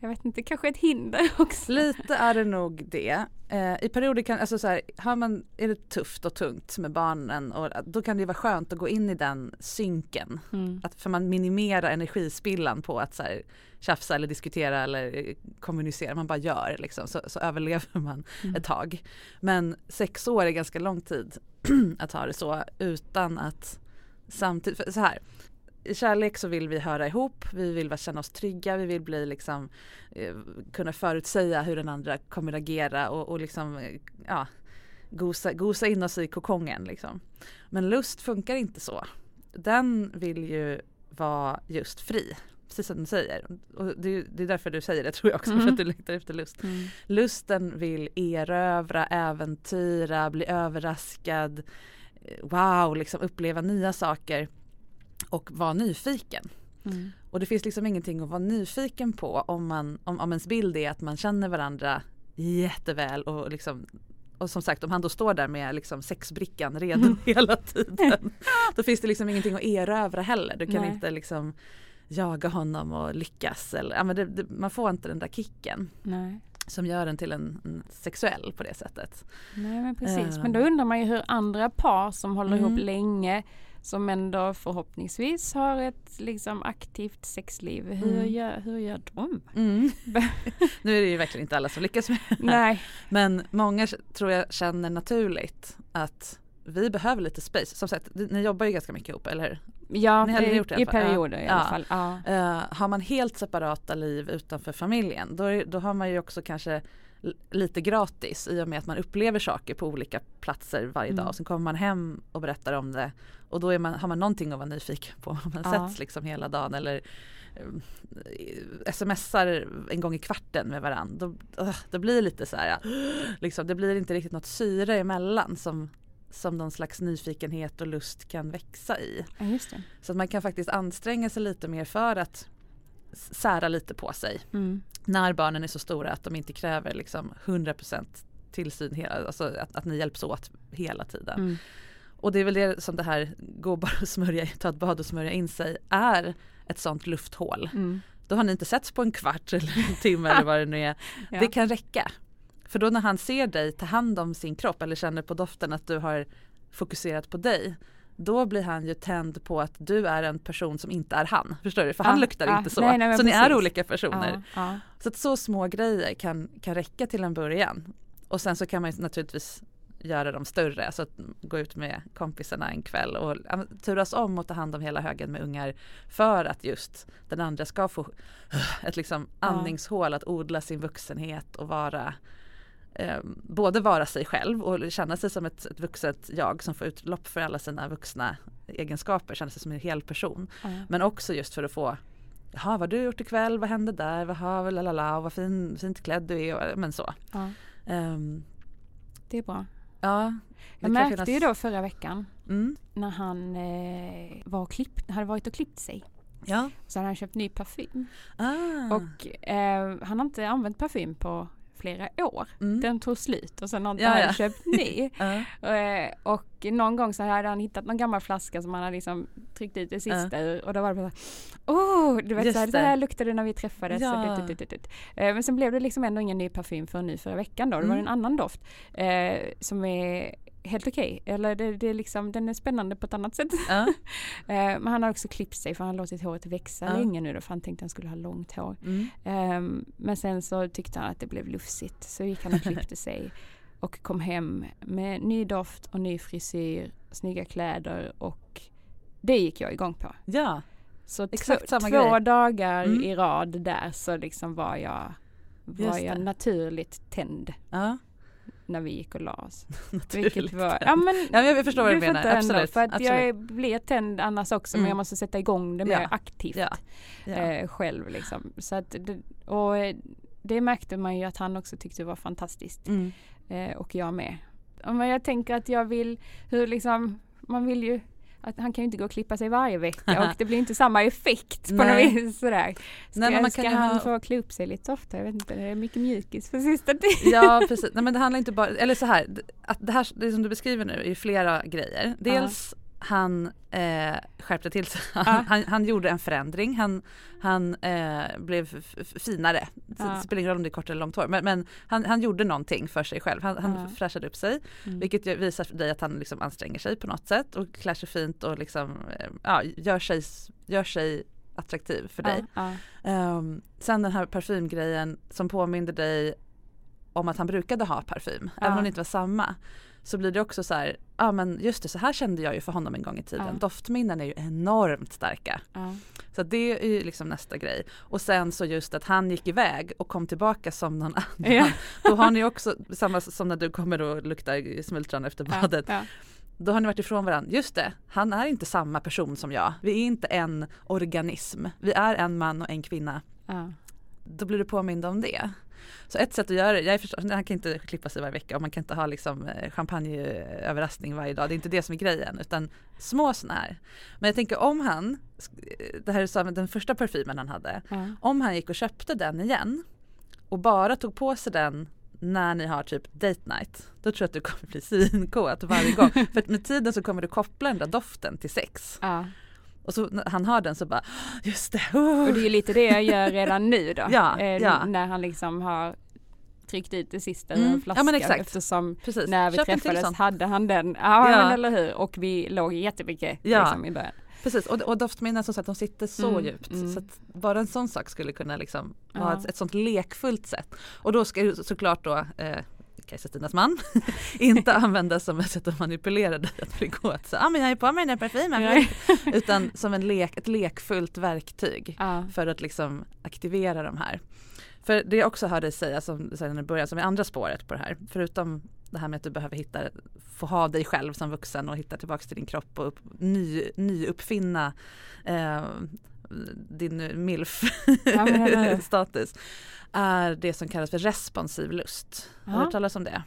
Speaker 3: jag vet inte, kanske ett hinder [laughs] också.
Speaker 2: Lite är det nog det. Eh, I perioder kan, alltså så här, har man, är det tufft och tungt med barnen och då kan det vara skönt att gå in i den synken.
Speaker 3: Mm.
Speaker 2: Att, för man minimerar energispillan på att så här, tjafsa eller diskutera eller eh, kommunicera. Man bara gör liksom, så, så överlever man
Speaker 3: Mm.
Speaker 2: ett tag. Men sex år är ganska lång tid [clears throat] att ha det så utan att samtidigt, så här. I kärlek så vill vi höra ihop, vi vill känna oss trygga, vi vill bli liksom eh, kunna förutsäga hur den andra kommer agera och, och liksom eh, ja, gosa, gosa in oss i kokongen liksom. Men lust funkar inte så. Den vill ju vara just fri, precis som du säger. Och det, det är därför du säger det tror jag också,
Speaker 3: Mm.
Speaker 2: för att du längtar efter lust.
Speaker 3: Mm.
Speaker 2: Lusten vill erövra, äventyra, bli överraskad, eh, wow, liksom uppleva nya saker och vara nyfiken.
Speaker 3: Mm.
Speaker 2: Och det finns liksom ingenting att vara nyfiken på om, man, om, om ens bild är att man känner varandra jätteväl och liksom och som sagt om han då står där med liksom sexbrickan redo [laughs] hela tiden [laughs] då finns det liksom ingenting att erövra heller. Du kan
Speaker 3: Nej.
Speaker 2: inte liksom jaga honom och lyckas. Eller, ja, men det, det, man får inte den där kicken
Speaker 3: Nej.
Speaker 2: som gör en till en, en sexuell på det sättet.
Speaker 3: Nej men precis,
Speaker 2: Ehm.
Speaker 3: men då undrar man ju hur andra par som håller
Speaker 2: Mm.
Speaker 3: ihop länge som ändå förhoppningsvis har ett liksom aktivt sexliv. Hur,
Speaker 2: Mm.
Speaker 3: gör, hur gör de? [laughs] [laughs]
Speaker 2: nu är det ju verkligen inte alla som lyckas med det här.
Speaker 3: Nej.
Speaker 2: Men många tror jag känner naturligt att vi behöver lite space. Som sagt, ni jobbar ju ganska mycket ihop, eller hur?
Speaker 3: Ja, i,
Speaker 2: gjort det i
Speaker 3: i perioder i
Speaker 2: Ja.
Speaker 3: alla fall. Ja.
Speaker 2: Eh, har man helt separata liv utanför familjen då, är, då har man ju också kanske lite gratis i och med att man upplever saker på olika platser varje
Speaker 3: Mm.
Speaker 2: dag. Och sen kommer man hem och berättar om det och då man, har man någonting att vara nyfiken på. [laughs] Man
Speaker 3: Ja.
Speaker 2: sätts liksom hela dagen eller eh, smsar en gång i kvarten med varandra. Då, då blir det lite så här, [gasps] liksom, det blir inte riktigt något syre emellan som, som någon slags nyfikenhet och lust kan växa i.
Speaker 3: ja.
Speaker 2: Så att man kan faktiskt anstränga sig lite mer för att sära lite på sig
Speaker 3: Mm.
Speaker 2: när barnen är så stora att de inte kräver liksom 100% tillsyn, hela, alltså att, att ni hjälps åt hela tiden.
Speaker 3: Mm.
Speaker 2: Och det är väl det som det här gå bara och smörja, ta ett bad och smörja in sig är ett sånt lufthål.
Speaker 3: Mm.
Speaker 2: Då har ni inte setts på en kvart eller en timme eller vad det nu är. [laughs]
Speaker 3: Ja.
Speaker 2: Det kan räcka. För då när han ser dig ta hand om sin kropp eller känner på doften att du har fokuserat på dig då blir han ju tänd på att du är en person som inte är han. Förstår du? För han
Speaker 3: Ja,
Speaker 2: luktar
Speaker 3: ja,
Speaker 2: inte så.
Speaker 3: nej, nej,
Speaker 2: så ni är olika personer.
Speaker 3: Ja, ja.
Speaker 2: Så att så små grejer kan, kan räcka till en början. Och sen så kan man ju naturligtvis göra dem större. Alltså att gå ut med kompisarna en kväll och ja, turas om och ta hand om hela högen med ungar. För att just den andra ska få ett liksom
Speaker 3: Ja.
Speaker 2: andningshål att odla sin vuxenhet och vara eh, både vara sig själv och känna sig som ett, ett vuxet jag som får utlopp för alla sina vuxna egenskaper, känna sig som en hel person.
Speaker 3: Ja.
Speaker 2: Men också just för att få Jaha, vad har du gjort ikväll? Vad hände där? Jaha, lalala, och vad fin, fint klädd du är. Och, men så.
Speaker 3: Ja,
Speaker 2: Ehm,
Speaker 3: det är bra.
Speaker 2: ja,
Speaker 3: Jag märkte
Speaker 2: finnas-
Speaker 3: ju då förra veckan
Speaker 2: Mm,
Speaker 3: när han eh, var klippt, hade varit och klippt sig.
Speaker 2: ja.
Speaker 3: Så hade han köpt ny parfym.
Speaker 2: Ah,
Speaker 3: Och eh, han har inte använt parfym på flera år.
Speaker 2: Mm.
Speaker 3: Den tog slut och sen har inte
Speaker 2: Ja,
Speaker 3: han
Speaker 2: ja.
Speaker 3: köpt [laughs] ny.
Speaker 2: Ja.
Speaker 3: Eh, och någon gång så hade han hittat någon gammal flaska som han hade liksom tryckt ut det sista ur och då var det bara Åh, du vet
Speaker 2: Just
Speaker 3: så här,
Speaker 2: det.
Speaker 3: här luktade när vi träffades.
Speaker 2: Ja.
Speaker 3: Och dit, dit, dit, men sen blev det liksom ändå ingen ny parfym förrän nu förra veckan då. Det var
Speaker 2: Mm.
Speaker 3: en annan doft eh, som är helt okej. Eller det, det är liksom, den är spännande på ett annat sätt. [laughs] Eh, men han har också klippt sig för han har låtit håret växa
Speaker 2: Ja.
Speaker 3: länge nu då för han tänkte han skulle ha långt hår.
Speaker 2: Mm.
Speaker 3: Ehm, men sen så tyckte han att det blev lufsigt så gick han och klippte sig [laughs] och kom hem med ny doft och ny frisyr, snygga kläder och det gick jag igång på.
Speaker 2: ja.
Speaker 3: Så
Speaker 2: Exakt samma
Speaker 3: två
Speaker 2: grej.
Speaker 3: dagar
Speaker 2: Mm.
Speaker 3: i rad där så liksom var jag, var jag naturligt tänd
Speaker 2: ja.
Speaker 3: När vi gick och la oss. [laughs] Vilket var, ja men
Speaker 2: Ja, men jag förstår vad du menar.
Speaker 3: fattar ändå,
Speaker 2: Absolut.
Speaker 3: För att
Speaker 2: Absolut.
Speaker 3: jag blir tänd annars också men
Speaker 2: Mm.
Speaker 3: jag måste sätta igång det mer
Speaker 2: Ja.
Speaker 3: aktivt
Speaker 2: Ja. Ja.
Speaker 3: eh, själv liksom. Så att och eh, det märkte man ju att han också tyckte var fantastiskt.
Speaker 2: Mm.
Speaker 3: Eh, och jag med. Men jag tänker att jag vill, hur liksom, man vill ju att han kan ju inte gå och klippa sig varje vecka och det blir inte samma effekt på något vis sådär. Ska,
Speaker 2: Nej, man
Speaker 3: ska han
Speaker 2: ha-
Speaker 3: få klä upp sig lite ofta? Jag vet inte, det är mycket mjukis på sista tiden.
Speaker 2: Ja precis, nej men det handlar inte bara, eller så här, att det här det som du beskriver nu är ju flera grejer. Dels han eh, skärpte till sig, han,
Speaker 3: Ja.
Speaker 2: han, han gjorde en förändring, han, han eh, blev finare.
Speaker 3: Ja.
Speaker 2: Det spelar ingen roll om det är kort eller långt hår men, men han, han gjorde någonting för sig själv, han, han
Speaker 3: Ja.
Speaker 2: fräschade upp sig.
Speaker 3: Mm.
Speaker 2: Vilket visar för dig att han liksom anstränger sig på något sätt och klär sig fint och liksom, eh, ja, gör, sig, gör sig attraktiv för dig. Ehm, sen den här parfymgrejen som påminde dig om att han brukade ha parfym, även om det inte var samma. Så blir det också så här, ja men just det så här kände jag ju för honom en gång i tiden.
Speaker 3: Ja.
Speaker 2: Doftminnen är ju enormt starka.
Speaker 3: ja.
Speaker 2: Så det är ju liksom nästa grej. Och sen så just att han gick iväg och kom tillbaka som någon annan.
Speaker 3: Ja.
Speaker 2: Då har ni också, samma som när du kommer och luktar smultron efter badet.
Speaker 3: ja.
Speaker 2: Då har ni varit ifrån varandra. Just det, han är inte samma person som jag. Vi är inte en organism. Vi är en man och en kvinna. Då blir du påmind om det. Så ett sätt att göra det, jag är förstås, han kan inte klippa sig varje vecka och man kan inte ha liksom eh, champagneöverraskning varje dag. Det är inte det som är grejen utan små sådana här. Men jag tänker om han, det här är den första parfymen han hade,
Speaker 3: Ja.
Speaker 2: om han gick och köpte den igen och bara tog på sig den när ni har typ date night, då tror jag att du kommer bli [laughs] svinkåt varje gång. [laughs] För med tiden så kommer du koppla den där doften till sex.
Speaker 3: Ja.
Speaker 2: Och så när han har den så bara, just det, oh.
Speaker 3: Och det är ju lite det jag gör redan nu då. [laughs]
Speaker 2: Ja,
Speaker 3: eh,
Speaker 2: ja.
Speaker 3: När han liksom har tryckt ut det sista
Speaker 2: Mm.
Speaker 3: ur
Speaker 2: Ja,
Speaker 3: en flaska.
Speaker 2: men exakt.
Speaker 3: Eftersom
Speaker 2: Precis.
Speaker 3: när vi
Speaker 2: Köp
Speaker 3: träffades hade han den. Ja,
Speaker 2: Ja.
Speaker 3: eller hur. Och vi låg jättemycket
Speaker 2: Ja.
Speaker 3: liksom, i början.
Speaker 2: Precis, och, och doftminnen som sagt de sitter så
Speaker 3: Mm,
Speaker 2: djupt.
Speaker 3: mm.
Speaker 2: Så att bara en sån sak skulle kunna liksom vara
Speaker 3: Ja.
Speaker 2: ett, ett sånt lekfullt sätt. Och då ska såklart då eh, Kajsa-Stinas man [laughs] inte användas som ett sätt att manipulera dig att bli kåt. Så, ah, men jag är på mig den här parfymen. [laughs] Utan som en lek, ett lekfullt verktyg
Speaker 3: Ja.
Speaker 2: för att liksom aktivera de här. För det jag också hörde säga som sen i början, som är andra spåret på det här, förutom det här med att du behöver hitta, få ha dig själv som vuxen och hitta tillbaks till din kropp och upp, ny, nyuppfinna eh, din milf
Speaker 3: Ja, men eller hur? [laughs]
Speaker 2: status är det som kallas för responsiv lust. Har du
Speaker 3: Ja.
Speaker 2: hört talas om det?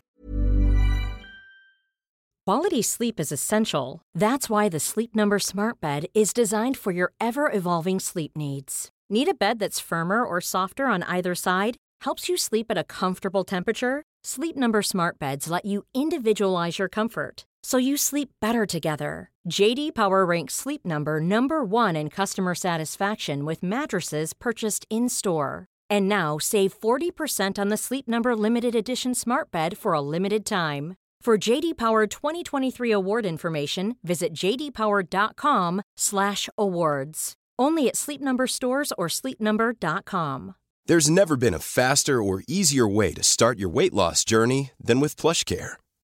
Speaker 1: Quality sleep is essential. That's why the Sleep Number Smart Bed is designed for your ever evolving sleep needs. Need a bed that's firmer or softer on either side? Helps you sleep at a comfortable temperature? Sleep Number Smart Beds let you individualize your comfort so you sleep better together. JD Power ranks Sleep Number number 1 in customer satisfaction with mattresses purchased in-store. And now save 40% on the Sleep Number limited edition Smart Bed for a limited time. For JD Power 2023 award information, visit jdpower.com/awards. Only at Sleep Number stores or sleepnumber.com.
Speaker 4: There's never been a faster or easier way to start your weight loss journey than with PlushCare.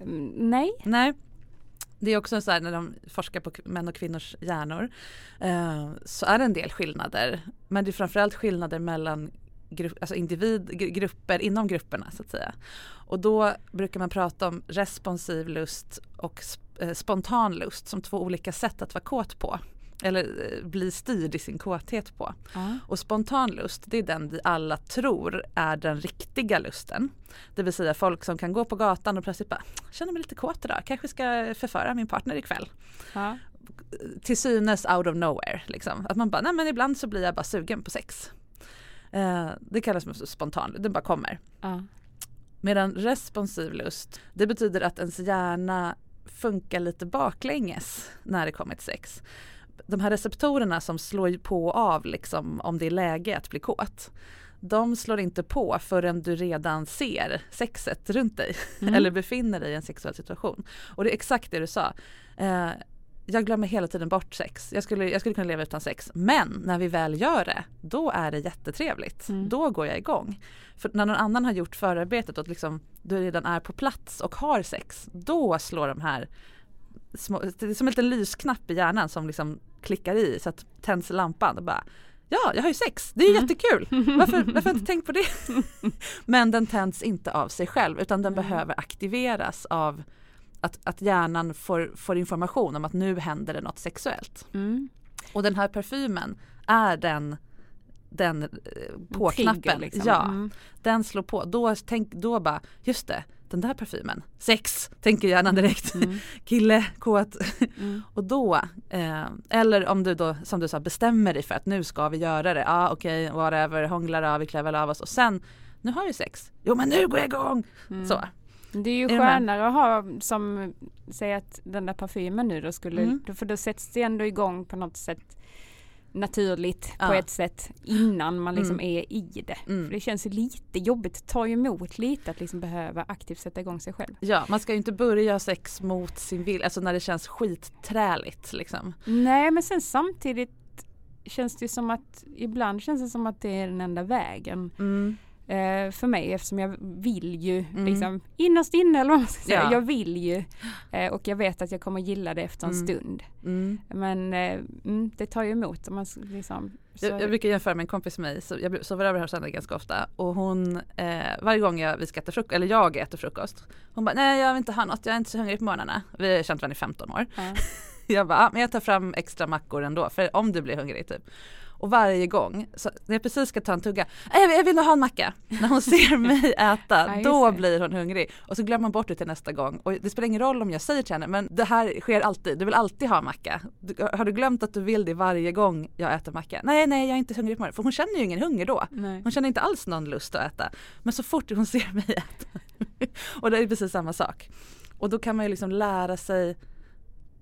Speaker 3: Mm, nej.
Speaker 2: Nej. Det är också så här när de forskar på män och kvinnors hjärnor eh, så är det en del skillnader. Men det är framförallt skillnader mellan grupp, alltså individ, grupper inom grupperna så att säga. Och då brukar man prata om responsiv lust och eh, spontan lust som två olika sätt att vara kåt på eller eh, bli styrd i sin kåthet på.
Speaker 3: Ja.
Speaker 2: Och spontan lust det är den vi alla tror är den riktiga lusten. Det vill säga folk som kan gå på gatan och plötsligt bara känner mig lite kåt idag, kanske ska förföra min partner ikväll.
Speaker 3: Ja.
Speaker 2: Till synes out of nowhere. Liksom. Att man bara, nej men ibland så blir jag bara sugen på sex. Eh, det kallas för spontan, det bara kommer.
Speaker 3: Ja.
Speaker 2: Medan responsiv lust, det betyder att ens hjärna funkar lite baklänges när det kommer till sex. De här receptorerna som slår på och av liksom om det är läge att bli kåt. De slår inte på förrän du redan ser sexet runt dig [laughs]
Speaker 3: Mm.
Speaker 2: eller befinner dig i en sexuell situation. Och det är exakt det du sa. Eh, jag glömmer hela tiden bort sex. Jag skulle, jag skulle kunna leva utan sex. Men när vi väl gör det, då är det jättetrevligt.
Speaker 3: Mm.
Speaker 2: Då går jag igång. För när någon annan har gjort förarbetet och liksom, du redan är på plats och har sex, då slår de här små, det är som en liten lysknapp i hjärnan som liksom klickar i så att tänds lampan och bara Ja, jag har ju sex, det är ju
Speaker 3: Mm.
Speaker 2: jättekul! Varför, [laughs] varför har jag inte tänkt på det? Men den tänds inte av sig själv utan den
Speaker 3: Mm.
Speaker 2: behöver aktiveras av att, att hjärnan får, får information om att nu händer det något sexuellt.
Speaker 3: Mm.
Speaker 2: Och den här parfymen är den, den eh, på-knappen.
Speaker 3: Liksom.
Speaker 2: Ja,
Speaker 3: Mm.
Speaker 2: den slår på. Då, tänk, då bara, just det, den där parfymen, sex, tänker hjärnan direkt.
Speaker 3: Mm. [laughs]
Speaker 2: Kille, kåt.
Speaker 3: Mm. [laughs]
Speaker 2: Och då, eh, eller om du då som du sa bestämmer dig för att nu ska vi göra det. Ja ah, okej, whatever, hånglar av, vi klär väl av oss och sen, nu har vi sex. Jo men nu går jag igång!
Speaker 3: Mm.
Speaker 2: Så.
Speaker 3: Det är ju
Speaker 2: Är
Speaker 3: skönare att ha som, säg att den där parfymen nu då skulle,
Speaker 2: Mm.
Speaker 3: för då sätts det ändå igång på något sätt naturligt på
Speaker 2: Ja.
Speaker 3: ett sätt innan man liksom
Speaker 2: Mm.
Speaker 3: är i det.
Speaker 2: Mm.
Speaker 3: För det känns lite jobbigt, det tar ju emot lite att liksom behöva aktivt sätta igång sig själv.
Speaker 2: Ja, man ska ju inte börja sex mot sin vilja, alltså när det känns skitträligt liksom.
Speaker 3: Nej men sen samtidigt känns det som att ibland känns det som att det är den enda vägen
Speaker 2: Mm.
Speaker 3: Eh, för mig eftersom jag vill ju
Speaker 2: Mm.
Speaker 3: liksom innerst inne eller vad man ska säga.
Speaker 2: Ja.
Speaker 3: Jag vill ju eh, och jag vet att jag kommer gilla det efter en
Speaker 2: Mm.
Speaker 3: stund.
Speaker 2: Mm.
Speaker 3: Men eh, mm, det tar ju emot om man liksom så,
Speaker 2: Jag, jag brukar jämföra med en kompis med mig, så jag sover över hos henne ganska ofta och hon, eh, varje gång jag, vi ska äta frukost, eller jag äter frukost, hon bara nej jag vill inte ha något, jag är inte så hungrig på morgnarna. Vi har känt varandra i 15 år.
Speaker 3: ja. [laughs]
Speaker 2: Jag bara, men jag tar fram extra mackor ändå för om du blir hungrig typ. Och varje gång, så när jag precis ska ta en tugga, jag, jag vill ha en macka. När hon ser [laughs] mig äta,
Speaker 3: Ja,
Speaker 2: då blir hon hungrig. Och så glömmer man bort det till nästa gång. Och det spelar ingen roll om jag säger till henne, men det här sker alltid, du vill alltid ha macka. Du, har du glömt att du vill det varje gång jag äter macka? Nej, nej, jag är inte hungrig på morgonen. För hon känner ju ingen hunger då.
Speaker 3: Nej.
Speaker 2: Hon känner inte alls någon lust att äta. Men så fort hon ser mig äta. [laughs] och det är precis samma sak. Och då kan man ju liksom lära sig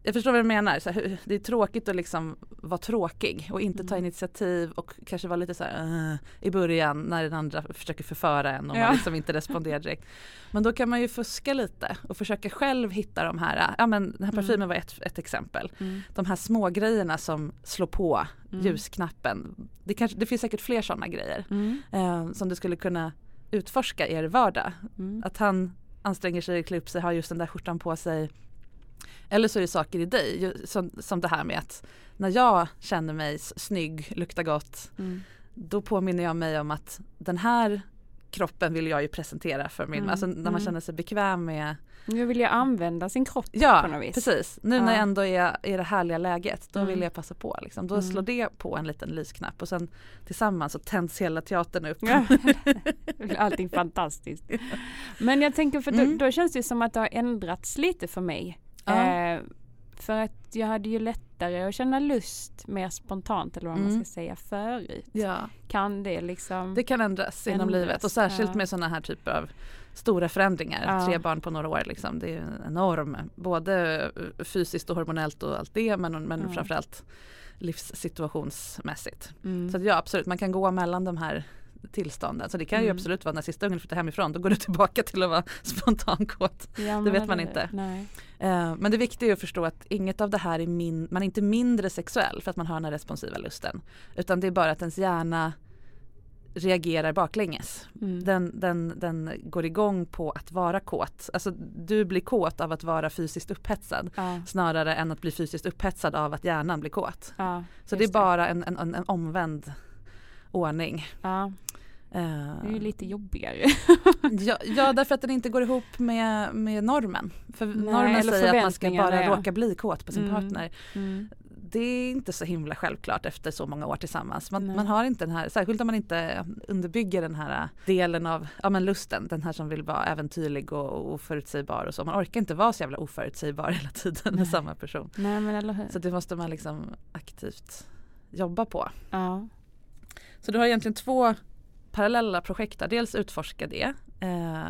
Speaker 2: jag förstår vad du menar, så här, det är tråkigt att liksom vara tråkig och inte ta
Speaker 3: Mm.
Speaker 2: initiativ och kanske vara lite så här, "Äh", i början när den andra försöker förföra en och
Speaker 3: Ja.
Speaker 2: man liksom inte responderar direkt. Men då kan man ju fuska lite och försöka själv hitta de här, ja men den här
Speaker 3: Mm.
Speaker 2: parfymen var ett, ett exempel.
Speaker 3: Mm.
Speaker 2: De här små grejerna som slår på
Speaker 3: Mm.
Speaker 2: ljusknappen. Det, kanske, det finns säkert fler sådana grejer
Speaker 3: Mm.
Speaker 2: eh, som du skulle kunna utforska i er vardag.
Speaker 3: Mm.
Speaker 2: Att han anstränger sig, klär upp sig, har just den där skjortan på sig. Eller så är det saker i dig, som, som det här med att när jag känner mig snygg, luktar gott,
Speaker 3: Mm.
Speaker 2: då påminner jag mig om att den här kroppen vill jag ju presentera för min,
Speaker 3: Mm,
Speaker 2: alltså när man
Speaker 3: mm.
Speaker 2: känner sig bekväm med
Speaker 3: Nu vill jag använda sin kropp på
Speaker 2: Ja,
Speaker 3: något vis.
Speaker 2: precis. Nu när
Speaker 3: Ja.
Speaker 2: jag ändå är i det härliga läget, då
Speaker 3: Mm.
Speaker 2: vill jag passa på. Liksom. Då
Speaker 3: Mm.
Speaker 2: slår det på en liten lysknapp och sen tillsammans så tänds hela teatern upp.
Speaker 3: Ja. [laughs] Allting fantastiskt. Men jag tänker för då,
Speaker 2: Mm.
Speaker 3: då känns det som att det har ändrats lite för mig.
Speaker 2: Ja.
Speaker 3: Eh, för att jag hade ju lättare att känna lust mer spontant eller vad man
Speaker 2: Mm.
Speaker 3: ska säga förut.
Speaker 2: Ja.
Speaker 3: Kan det liksom?
Speaker 2: Det kan ändras inom
Speaker 3: Ändras,
Speaker 2: livet och särskilt
Speaker 3: ja.
Speaker 2: med sådana här typer av stora förändringar.
Speaker 3: Ja.
Speaker 2: Tre barn på några år liksom. Det är enorm, både fysiskt och hormonellt och allt det men, men
Speaker 3: Ja.
Speaker 2: framförallt livssituationsmässigt.
Speaker 3: Mm.
Speaker 2: Så ja absolut, man kan gå mellan de här tillstånden. Så det kan ju
Speaker 3: Mm.
Speaker 2: absolut vara när sista ungen flyttar hemifrån, då går du tillbaka till att vara [laughs] spontankåt.
Speaker 3: Ja,
Speaker 2: det vet man
Speaker 3: eller-
Speaker 2: inte.
Speaker 3: Nej.
Speaker 2: Eh, Men det viktiga är att förstå att inget av det här är min, man är inte mindre sexuell för att man har den här responsiva lusten. Utan det är bara att ens hjärna reagerar baklänges.
Speaker 3: Mm.
Speaker 2: Den, den, den går igång på att vara kåt. Alltså du blir kåt av att vara fysiskt upphetsad
Speaker 3: Ja,
Speaker 2: snarare än att bli fysiskt upphetsad av att hjärnan blir kåt.
Speaker 3: ja,
Speaker 2: Så det är bara en, en, en, omvänd ordning.
Speaker 3: Ja, det är ju lite jobbigare. [laughs]
Speaker 2: ja, ja, därför att den inte går ihop med, med normen. För
Speaker 3: Nej,
Speaker 2: normen säger att man ska bara
Speaker 3: ja.
Speaker 2: råka bli kåt på sin
Speaker 3: Mm.
Speaker 2: partner.
Speaker 3: Mm.
Speaker 2: det är inte så himla självklart efter så många år tillsammans. Man, man har inte den här, särskilt om man inte underbygger den här delen av ja, men lusten, den här som vill vara äventyrlig och oförutsägbar och så. Man orkar inte vara så jävla oförutsägbar hela tiden
Speaker 3: Nej.
Speaker 2: med samma person.
Speaker 3: Nej men eller hur.
Speaker 2: Så det måste man liksom aktivt jobba på.
Speaker 3: Ja.
Speaker 2: Så du har egentligen två parallella projekt där. Dels utforska det. Eh,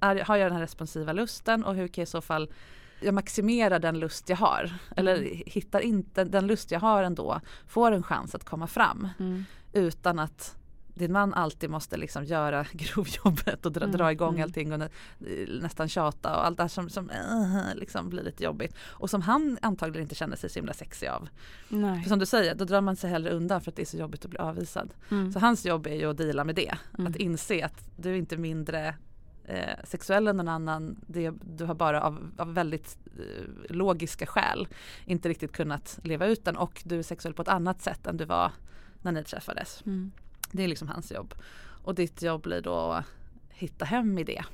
Speaker 2: är, har jag den här responsiva lusten och hur kan jag i så fall jag maximerar den lust jag har. Eller
Speaker 3: Mm.
Speaker 2: hittar inte den lust jag har ändå. Får en chans att komma fram.
Speaker 3: Mm.
Speaker 2: Utan att din man alltid måste liksom göra [laughs] grovjobbet och dra,
Speaker 3: Mm,
Speaker 2: dra igång
Speaker 3: mm.
Speaker 2: allting och nä, nästan tjata och allt det här som, som eh, liksom blir lite jobbigt. Och som han antagligen inte känner sig så himla sexig av.
Speaker 3: Nej.
Speaker 2: För som du säger, då drar man sig hellre undan för att det är så jobbigt att bli avvisad.
Speaker 3: Mm.
Speaker 2: Så hans jobb är ju att deala med det.
Speaker 3: Mm.
Speaker 2: Att inse att du är inte mindre eh, sexuell än någon annan. Det, du har bara av, av väldigt eh, logiska skäl inte riktigt kunnat leva ut den och du är sexuell på ett annat sätt än du var när ni träffades.
Speaker 3: Mm.
Speaker 2: Det är liksom hans jobb. Och ditt jobb blir då att hitta hem i det.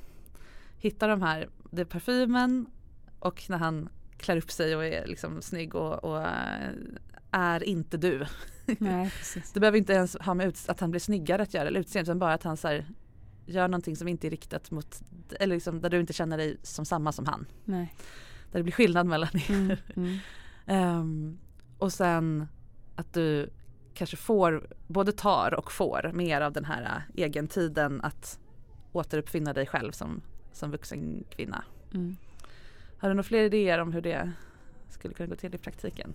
Speaker 2: Hitta de här, det är parfymen och när han klär upp sig och är liksom snygg och, och eh, är inte du.
Speaker 3: Nej. [laughs]
Speaker 2: Det behöver inte ens ha med att han blir snyggare att göra eller utseende utan bara att han så här, gör någonting som inte är riktat mot, eller liksom där du inte känner dig som samma som han.
Speaker 3: Nej.
Speaker 2: Där det blir skillnad mellan er.
Speaker 3: Mm. Mm. [laughs]
Speaker 2: Ehm, och sen att du kanske får, både tar och får mer av den här äh, egentiden att återuppfinna dig själv som, som vuxen kvinna.
Speaker 3: Mm.
Speaker 2: Har du några fler idéer om hur det skulle kunna gå till i praktiken?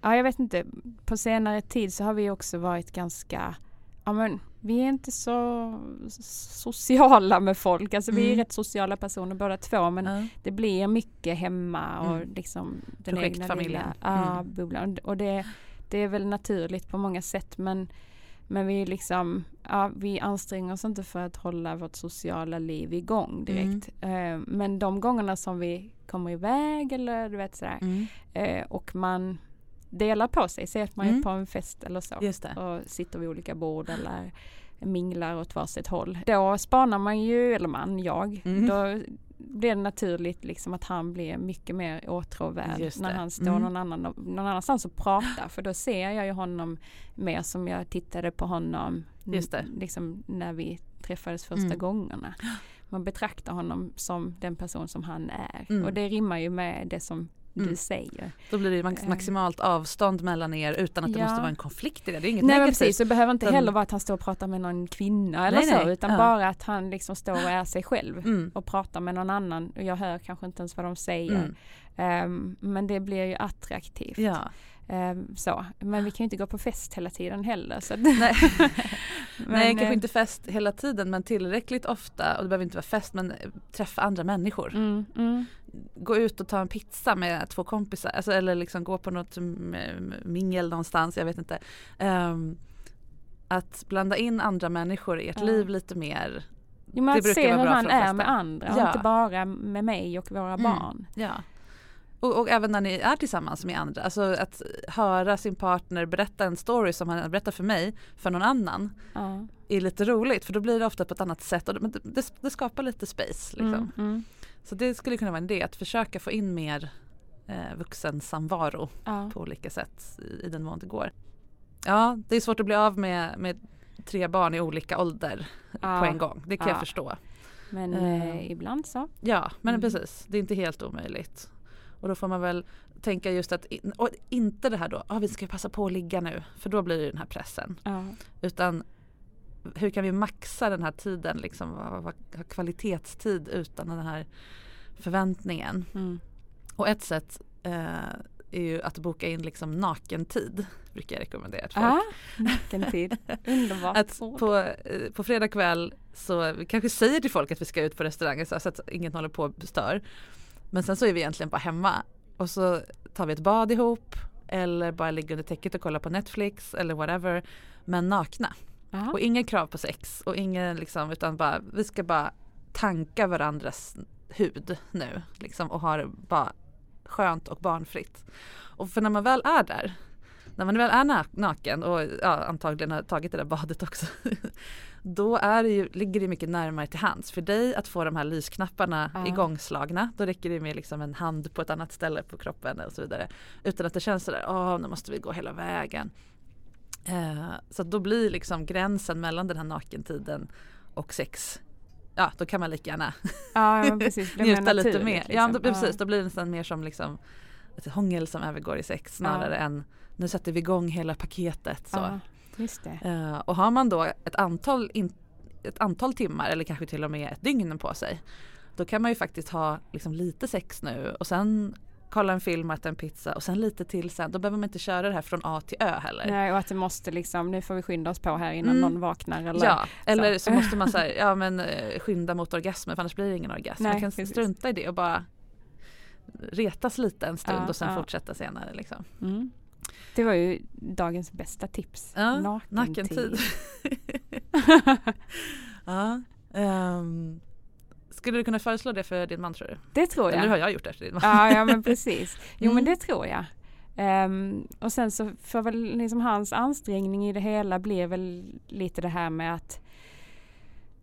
Speaker 3: Ja jag vet inte. På senare tid så har vi också varit ganska Ja men vi är inte så sociala med folk. Alltså vi är
Speaker 2: Mm.
Speaker 3: rätt sociala personer båda två men
Speaker 2: Ja.
Speaker 3: det blir mycket hemma och
Speaker 2: Mm.
Speaker 3: liksom den egna lilla
Speaker 2: Mm.
Speaker 3: bubblan. Och det, det är väl naturligt på många sätt men, men vi liksom, ja, vi anstränger oss inte för att hålla vårt sociala liv igång direkt. Eh, men de gångerna som vi kommer iväg eller du vet sådär
Speaker 2: Mm.
Speaker 3: eh, och man delar på sig, säg att man är
Speaker 2: Mm.
Speaker 3: på en fest eller så och sitter vid olika bord eller minglar åt varsitt håll. Då spanar man ju, eller man, jag,
Speaker 2: Mm.
Speaker 3: då blir det naturligt liksom att han blir mycket mer åtråvärd när
Speaker 2: det.
Speaker 3: han står
Speaker 2: Mm.
Speaker 3: någon, annan, någon annanstans och pratar. För då ser jag ju honom mer som jag tittade på honom
Speaker 2: Just det.
Speaker 3: n- Liksom när vi träffades första
Speaker 2: Mm.
Speaker 3: gångerna. Man betraktar honom som den person som han är.
Speaker 2: Mm.
Speaker 3: Och det rimmar ju med det som
Speaker 2: Mm.
Speaker 3: du säger.
Speaker 2: Då blir det max
Speaker 3: Eh.
Speaker 2: maximalt avstånd mellan er utan att det
Speaker 3: Ja.
Speaker 2: måste vara en konflikt i det. Det är inget
Speaker 3: Nej
Speaker 2: negativt.
Speaker 3: precis, det behöver inte heller vara att han står och pratar med någon kvinna eller
Speaker 2: Nej,
Speaker 3: så
Speaker 2: nej.
Speaker 3: utan
Speaker 2: Ja.
Speaker 3: bara att han liksom står och är sig själv
Speaker 2: Mm.
Speaker 3: och pratar med någon annan och jag hör kanske inte ens vad de säger.
Speaker 2: Mm.
Speaker 3: Ehm, men det blir ju attraktivt.
Speaker 2: Ja.
Speaker 3: Ehm, så. Men vi kan ju inte gå på fest hela tiden heller. Så [laughs]
Speaker 2: Nej.
Speaker 3: Men,
Speaker 2: Nej,
Speaker 3: eh,
Speaker 2: kanske inte fest hela tiden men tillräckligt ofta och det behöver inte vara fest men eh, träffa andra människor.
Speaker 3: Mm, mm,
Speaker 2: Gå ut och ta en pizza med två kompisar alltså, eller liksom gå på något mm, mingel någonstans, jag vet inte. Ehm, att blanda in andra människor i ert
Speaker 3: Ja.
Speaker 2: liv lite mer.
Speaker 3: Jo, men
Speaker 2: Det
Speaker 3: att se hur
Speaker 2: de
Speaker 3: är med andra och
Speaker 2: Ja.
Speaker 3: inte bara med mig och våra
Speaker 2: Mm.
Speaker 3: barn.
Speaker 2: Ja. Och, och även när ni är tillsammans med andra, alltså att höra sin partner berätta en story som han berättar för mig för någon annan
Speaker 3: Ja.
Speaker 2: är lite roligt för då blir det ofta på ett annat sätt och det, det, det, skapar lite space. Liksom.
Speaker 3: Mm, mm.
Speaker 2: Så det skulle kunna vara en idé att försöka få in mer eh, vuxensamvaro
Speaker 3: Ja.
Speaker 2: på olika sätt i, i den mån det går. Ja, det är svårt att bli av med, med tre barn i olika ålder
Speaker 3: Ja.
Speaker 2: på en gång. Det kan
Speaker 3: Ja.
Speaker 2: jag förstå.
Speaker 3: Men
Speaker 2: Eh.
Speaker 3: eh, ibland så.
Speaker 2: Ja, men
Speaker 3: Mm.
Speaker 2: precis. Det är inte helt omöjligt. Och då får man väl tänka just att, och inte det här då, ah, vi ska passa på att ligga nu, för då blir det den här pressen.
Speaker 3: Ja.
Speaker 2: Utan hur kan vi maxa den här tiden, liksom, ha, kvalitetstid utan den här förväntningen.
Speaker 3: Mm.
Speaker 2: Och ett sätt eh, är ju att boka in liksom nakentid, brukar jag rekommendera till folk.
Speaker 3: Ja, nackentid. Underbart. [laughs]
Speaker 2: Att på, eh, på fredag kväll så vi kanske säger till folk att vi ska ut på restaurang så så att ingen håller på och stör. Men sen så är vi egentligen bara hemma och så tar vi ett bad ihop eller bara ligger under täcket och kollar på Netflix eller whatever. Men nakna.
Speaker 3: Ja.
Speaker 2: Och inga krav på sex och ingen liksom utan bara vi ska bara tanka varandras hud nu liksom och ha det bara skönt och barnfritt. Och för när man väl är där när man väl är na- naken och ja, antagligen har tagit det där badet också [laughs] då är det ju, ligger det mycket närmare till hands för dig att få de här lysknapparna
Speaker 3: Ja.
Speaker 2: igångslagna. Då räcker det med liksom en hand på ett annat ställe på kroppen och så vidare. Utan att det känns sådär, åh nu måste vi gå hela vägen. Eh, så då blir liksom gränsen mellan den här nakentiden och sex Ja då kan man lika gärna
Speaker 3: Ja, [laughs] precis.
Speaker 2: Njuta lite
Speaker 3: naturligt,
Speaker 2: mer.
Speaker 3: liksom.
Speaker 2: Ja då, precis, då blir det nästan mer som liksom ett hångel som övergår i sex snarare
Speaker 3: Ja.
Speaker 2: än nu sätter vi igång hela paketet. Så.
Speaker 3: Ja, just det.
Speaker 2: Eh, och har man då ett antal, in, ett antal timmar eller kanske till och med ett dygn på sig då kan man ju faktiskt ha liksom lite sex nu och sen kolla en film och äta en pizza och sen lite till sen. Då behöver man inte köra det här från A till Ö heller.
Speaker 3: Nej, och att det måste liksom, nu får vi skynda oss på här innan
Speaker 2: Mm.
Speaker 3: någon vaknar eller
Speaker 2: Ja, eller så,
Speaker 3: Så.
Speaker 2: måste man säga, [laughs] ja men eh, skynda mot orgasmen för annars blir det ingen orgasm.
Speaker 3: Nej,
Speaker 2: man kan
Speaker 3: precis.
Speaker 2: strunta i det och bara retas lite en stund
Speaker 3: Ja,
Speaker 2: och sen
Speaker 3: ja.
Speaker 2: fortsätta senare. Liksom.
Speaker 3: Mm. Det var ju dagens bästa tips.
Speaker 2: Ja,
Speaker 3: Nakentid. [laughs]
Speaker 2: ja, ehm, skulle du kunna föreslå det för din man tror du?
Speaker 3: Det tror
Speaker 2: Eller har
Speaker 3: jag.
Speaker 2: jag gjort det för din man?
Speaker 3: Ja, ja men precis. Jo men
Speaker 2: Mm.
Speaker 3: det tror jag. Ehm, och sen så får väl liksom hans ansträngning i det hela blir väl lite det här med att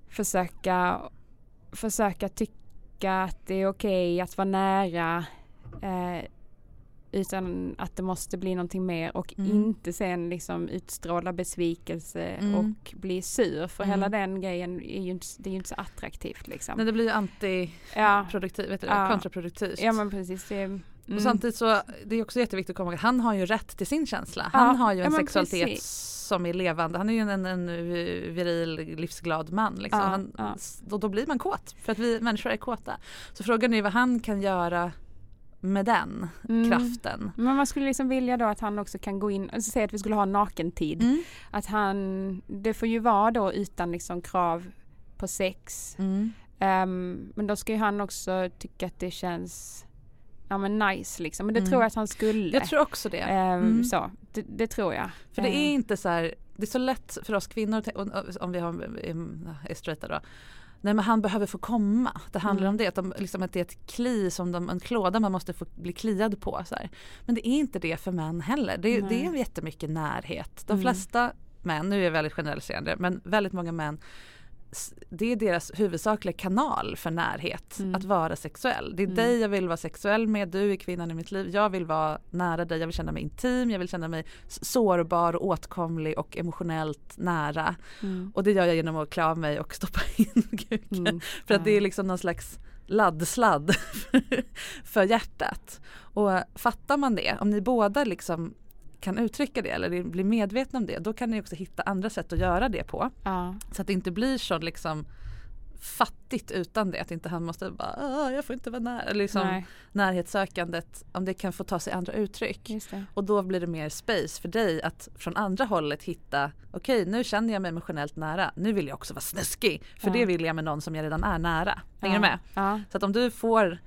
Speaker 3: försöka, försöka tycka att det är okej att vara nära eh, utan att det måste bli någonting mer och
Speaker 2: Mm.
Speaker 3: inte sen liksom utstråla besvikelse
Speaker 2: Mm.
Speaker 3: och bli sur för
Speaker 2: Mm.
Speaker 3: hela den grejen är ju inte, det är ju inte så attraktivt liksom.
Speaker 2: Nej, det blir ju antiproduktivt,
Speaker 3: ja,
Speaker 2: vet du,
Speaker 3: Ja.
Speaker 2: kontraproduktivt.
Speaker 3: ja men precis. Det, mm.
Speaker 2: Och samtidigt så det är också jätteviktigt att komma ihåg att han har ju rätt till sin känsla. Han
Speaker 3: Ja,
Speaker 2: har ju
Speaker 3: ja,
Speaker 2: en
Speaker 3: men
Speaker 2: sexualitet
Speaker 3: precis.
Speaker 2: som är levande. Han är ju en, en, viril, livsglad man. Liksom.
Speaker 3: Ja,
Speaker 2: han,
Speaker 3: ja.
Speaker 2: Då, då blir man kåt för att vi människor är kåta. Så frågan är vad han kan göra med den
Speaker 3: Mm.
Speaker 2: kraften.
Speaker 3: Men man skulle liksom vilja då att han också kan gå in, alltså säga att vi skulle ha nakentid.
Speaker 2: Mm.
Speaker 3: Att han, det får ju vara då utan liksom krav på sex.
Speaker 2: Mm.
Speaker 3: Ehm, men då ska ju han också tycka att det känns ja men nice liksom. Men det
Speaker 2: Mm.
Speaker 3: tror jag att han skulle.
Speaker 2: Jag tror också det.
Speaker 3: Ehm,
Speaker 2: Mm.
Speaker 3: Så, det, det tror jag.
Speaker 2: För det är
Speaker 3: Ehm,
Speaker 2: inte så här, det är så lätt för oss kvinnor, om vi har, är- är straighta då. Nej men han behöver få komma. Det handlar
Speaker 3: Mm.
Speaker 2: om det, att, de, liksom, att det är ett kli som de, en klåda man måste få bli kliad på. Så här. Men det är inte det för män heller. Det, det är jättemycket närhet. De
Speaker 3: Mm.
Speaker 2: flesta män, nu är jag väldigt generaliserande, men väldigt många män det är deras huvudsakliga kanal för närhet,
Speaker 3: Mm.
Speaker 2: att vara sexuell. Det är
Speaker 3: Mm.
Speaker 2: dig jag vill vara sexuell med, du är kvinnan i mitt liv. Jag vill vara nära dig, jag vill känna mig intim, jag vill känna mig sårbar och åtkomlig och emotionellt nära.
Speaker 3: Mm.
Speaker 2: Och det gör jag genom att klä av mig och stoppa [laughs] in kuken.
Speaker 3: Mm.
Speaker 2: För att det är liksom någon slags laddsladd [laughs] för hjärtat. Och fattar man det, om ni båda liksom kan uttrycka det eller blir medvetna om det, då kan ni också hitta andra sätt att göra det på.
Speaker 3: Ja.
Speaker 2: Så att det inte blir så liksom fattigt utan det. Att inte han måste bara "Åh, jag får inte vara nära. Liksom,
Speaker 3: Nej,
Speaker 2: närhetssökandet, om det kan få ta sig andra uttryck. Och då blir det mer space för dig att från andra hållet hitta okej nu känner jag mig emotionellt nära, nu vill jag också vara snuskig. För
Speaker 3: Ja.
Speaker 2: det vill jag med någon som jag redan är nära. Hänger
Speaker 3: ja.
Speaker 2: du med?
Speaker 3: Ja.
Speaker 2: Så att om du får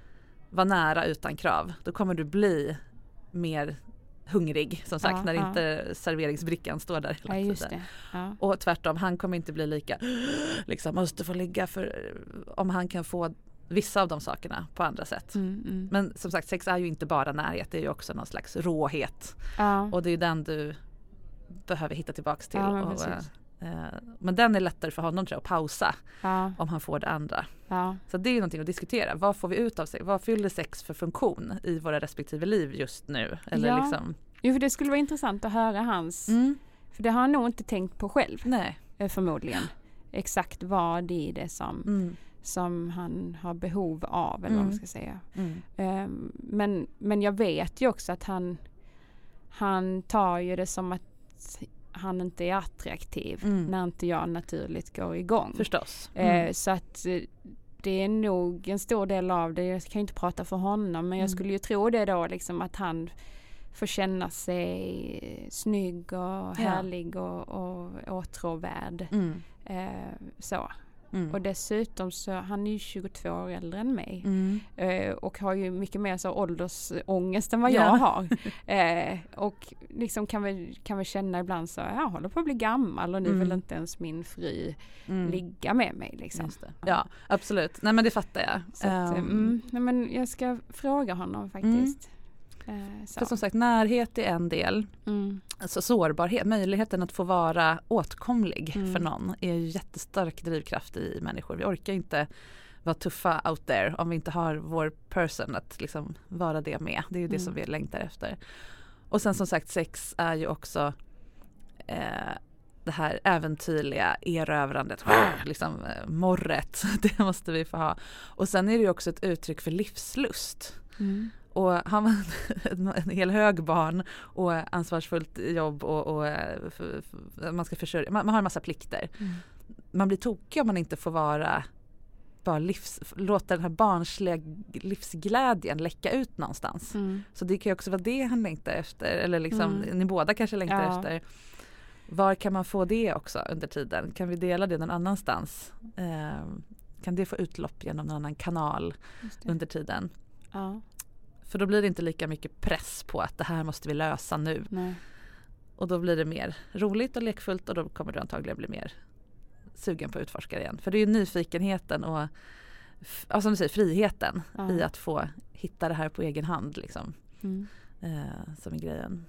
Speaker 2: vara nära utan krav då kommer du bli mer hungrig som sagt
Speaker 3: Ja,
Speaker 2: när
Speaker 3: ja.
Speaker 2: inte serveringsbrickan står där hela
Speaker 3: ja,
Speaker 2: tiden. Och tvärtom, han kommer inte bli lika [gasps] liksom måste få ligga för om han kan få vissa av de sakerna på andra sätt.
Speaker 3: Mm, mm.
Speaker 2: Men som sagt sex är ju inte bara närhet, det är ju också någon slags råhet. Och det är ju den du behöver hitta tillbaks till. Och,
Speaker 3: precis.
Speaker 2: Eh, men den är lättare för honom tror jag att pausa
Speaker 3: ja.
Speaker 2: om han får det andra.
Speaker 3: ja.
Speaker 2: Så det är någonting att diskutera. Vad får vi ut av sex? Vad fyller sex för funktion i våra respektive liv just nu? Eller
Speaker 3: Ja.
Speaker 2: liksom,
Speaker 3: Jo, för det skulle vara intressant att höra hans,
Speaker 2: mm,
Speaker 3: för det har han nog inte tänkt på själv
Speaker 2: nej.
Speaker 3: eh, förmodligen. Exakt vad det är det som,
Speaker 2: Mm,
Speaker 3: som han har behov av eller vad man
Speaker 2: Mm.
Speaker 3: ska säga.
Speaker 2: mm,
Speaker 3: Ehm, men, men jag vet ju också att han, han tar ju det som att han inte är attraktiv
Speaker 2: Mm.
Speaker 3: när inte jag naturligt går igång.
Speaker 2: förstås.
Speaker 3: Eh,
Speaker 2: Mm.
Speaker 3: så att eh, det är nog en stor del av det. Jag kan ju inte prata för honom men jag
Speaker 2: Mm.
Speaker 3: skulle ju tro det då liksom att han får känna sig snygg och härlig och, och åtråvärd.
Speaker 2: Mm,
Speaker 3: Eh, så.
Speaker 2: Mm,
Speaker 3: Och dessutom så han är ju 22 år äldre än mig.
Speaker 2: mm,
Speaker 3: Eh, och har ju mycket mer så åldersångest än vad
Speaker 2: Ja.
Speaker 3: jag har. [laughs] Eh, och liksom kan väl, kan väl känna ibland så, jag håller på att bli gammal och nu
Speaker 2: Mm.
Speaker 3: vill inte ens min fru
Speaker 2: mm.
Speaker 3: ligga med mig liksom.
Speaker 2: Ja absolut, nej men det fattar jag.
Speaker 3: Så att, mm, nej, men jag ska fråga honom faktiskt. Eh.
Speaker 2: För som sagt närhet är en del.
Speaker 3: Mm,
Speaker 2: Alltså sårbarhet, möjligheten att få vara åtkomlig
Speaker 3: Mm.
Speaker 2: för någon är ju jättestark drivkraft i människor. Vi orkar inte vara tuffa out there om vi inte har vår person att liksom vara det med. Det är ju det
Speaker 3: Mm.
Speaker 2: som vi längtar efter. Och sen som sagt sex är ju också eh, det här äventyrliga erövrandet, [sniffs] liksom eh, morret, [laughs] det måste vi få ha. Och sen är det ju också ett uttryck för livslust.
Speaker 3: mm,
Speaker 2: Och har man [laughs] en, hel hög barn och ansvarsfullt jobb och, och eh, man ska försörja, man, man har en massa plikter.
Speaker 3: mm.
Speaker 2: Man blir tokig om man inte får vara bara livs, låta den här barnsliga livsglädjen läcka ut någonstans.
Speaker 3: Mm.
Speaker 2: Så det kan ju också vara det han längtar efter eller liksom
Speaker 3: Mm.
Speaker 2: ni båda kanske längtar
Speaker 3: Ja.
Speaker 2: efter. Var kan man få det också under tiden? Kan vi dela det någon annanstans? Eh, kan det få utlopp genom någon annan kanal under tiden?
Speaker 3: Ja,
Speaker 2: För då blir det inte lika mycket press på att det här måste vi lösa nu.
Speaker 3: nej.
Speaker 2: Och då blir det mer roligt och lekfullt och då kommer du antagligen bli mer sugen på att utforska igen. För det är ju nyfikenheten och ja, som du säger, friheten
Speaker 3: Ja.
Speaker 2: i att få hitta det här på egen hand liksom,
Speaker 3: Mm.
Speaker 2: eh, som är grejen.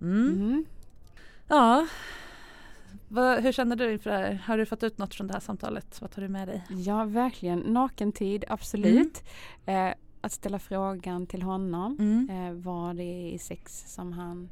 Speaker 2: Mm.
Speaker 3: Mm.
Speaker 2: Ja, Vad, hur känner du inför det här? Har du fått ut något från det här samtalet? Vad tar du med dig?
Speaker 3: Ja, verkligen. Nakentid, absolut. Eh, att ställa frågan till honom.
Speaker 2: Mm.
Speaker 3: Eh, vad det är i sex som han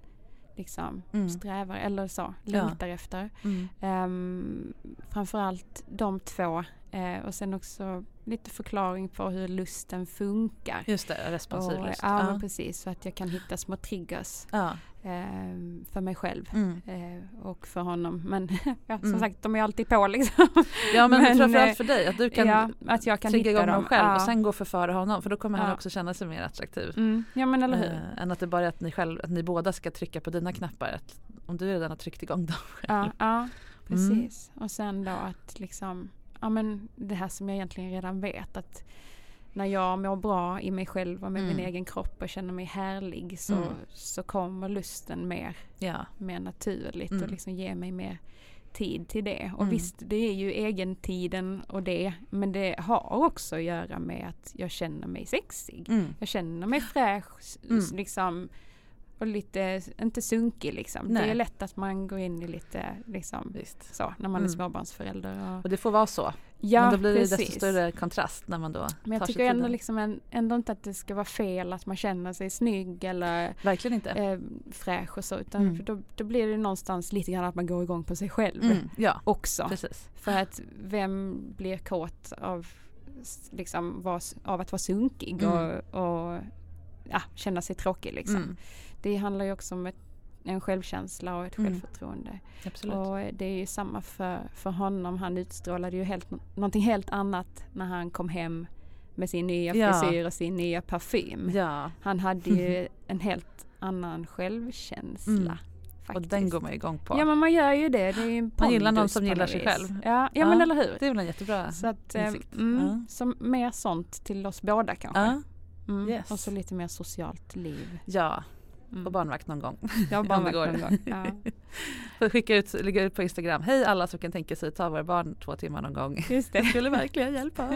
Speaker 3: liksom
Speaker 2: Mm.
Speaker 3: strävar eller så,
Speaker 2: Ja.
Speaker 3: längtar efter.
Speaker 2: Mm.
Speaker 3: Um, framförallt de två. Eh, och sen också lite förklaring på hur lusten funkar.
Speaker 2: Just det, responsiv
Speaker 3: Och,
Speaker 2: lust.
Speaker 3: ja, men precis. Så att jag kan hitta små triggers
Speaker 2: Ja.
Speaker 3: ehm, för mig själv.
Speaker 2: Mm.
Speaker 3: Eh, och för honom. Men [laughs] ja, som
Speaker 2: Mm.
Speaker 3: sagt, de är alltid på liksom.
Speaker 2: ja men, [laughs]
Speaker 3: Men,
Speaker 2: framförallt
Speaker 3: eh,
Speaker 2: för dig att du kan
Speaker 3: ja, att jag kan
Speaker 2: trigga
Speaker 3: hitta
Speaker 2: igång dem själv
Speaker 3: ja.
Speaker 2: och sen gå förföra honom för då kommer han också känna sig mer attraktiv.
Speaker 3: Mm, ja men eller hur.
Speaker 2: Eh, än att det bara är att ni, själv, att ni båda ska trycka på dina knappar. Att om du redan har tryckt igång dem [laughs] själv.
Speaker 3: Ja, ja
Speaker 2: Mm.
Speaker 3: precis. Och sen då att liksom, ja men det här som jag egentligen redan vet att när jag mår bra i mig själv och med
Speaker 2: Mm.
Speaker 3: min egen kropp och känner mig härlig så,
Speaker 2: Mm.
Speaker 3: så kommer lusten mer,
Speaker 2: Ja.
Speaker 3: mer naturligt
Speaker 2: Mm.
Speaker 3: och liksom ger mig mer tid till det. Och
Speaker 2: Mm.
Speaker 3: visst, det är ju egentiden och det, men det har också att göra med att jag känner mig sexig.
Speaker 2: Mm.
Speaker 3: Jag känner mig fräsch,
Speaker 2: Mm.
Speaker 3: liksom och lite, inte sunkig liksom. Det
Speaker 2: Nej.
Speaker 3: är lätt att man går in i lite liksom
Speaker 2: Visst.
Speaker 3: så när man är
Speaker 2: Mm.
Speaker 3: småbarnsförälder. Och,
Speaker 2: Och det får vara så.
Speaker 3: ja,
Speaker 2: Men då blir det
Speaker 3: precis.
Speaker 2: desto större kontrast när man då
Speaker 3: Men jag
Speaker 2: tar sig
Speaker 3: tycker ändå,
Speaker 2: tiden.
Speaker 3: liksom en, ändå inte att det ska vara fel att man känner sig snygg eller
Speaker 2: Verkligen inte.
Speaker 3: eh, fräsch och så. Utan
Speaker 2: Mm.
Speaker 3: för då, då blir det någonstans lite grann att man går igång på sig själv
Speaker 2: Mm, ja,
Speaker 3: också.
Speaker 2: precis.
Speaker 3: För att vem blir kåt av, liksom, var, av att vara sunkig
Speaker 2: Mm.
Speaker 3: och, och ja, känna sig tråkig liksom. Det handlar ju också om ett, en självkänsla och ett
Speaker 2: Mm.
Speaker 3: självförtroende.
Speaker 2: absolut.
Speaker 3: Och det är ju samma för, för honom. Han utstrålade ju helt, någonting helt annat när han kom hem med sin nya
Speaker 2: Ja.
Speaker 3: frisyr och sin nya parfym.
Speaker 2: Ja,
Speaker 3: Han hade ju [laughs] en helt annan självkänsla.
Speaker 2: Mm. och
Speaker 3: Faktiskt.
Speaker 2: den går man ju igång på.
Speaker 3: Ja men man gör ju det. det ju
Speaker 2: Man gillar någon som gillar sig själv.
Speaker 3: Ja, ja,
Speaker 2: Ja,
Speaker 3: men eller hur.
Speaker 2: Det är väl en jättebra
Speaker 3: Så att, eh,
Speaker 2: insikt.
Speaker 3: mm,
Speaker 2: Ja.
Speaker 3: som mer sånt till oss båda kanske.
Speaker 2: Ja,
Speaker 3: Mm.
Speaker 2: yes.
Speaker 3: Och så lite mer socialt liv.
Speaker 2: ja,
Speaker 3: Mm.
Speaker 2: och barnvakt någon gång.
Speaker 3: Jag har [laughs]
Speaker 2: det går.
Speaker 3: någon gång. [laughs] Ja.
Speaker 2: Får skicka ut, lägga ut på Instagram. Hej alla som kan tänka sig att ta våra barn två timmar någon gång.
Speaker 3: Just
Speaker 2: Det
Speaker 3: det. [laughs]
Speaker 2: skulle verkligen hjälpa.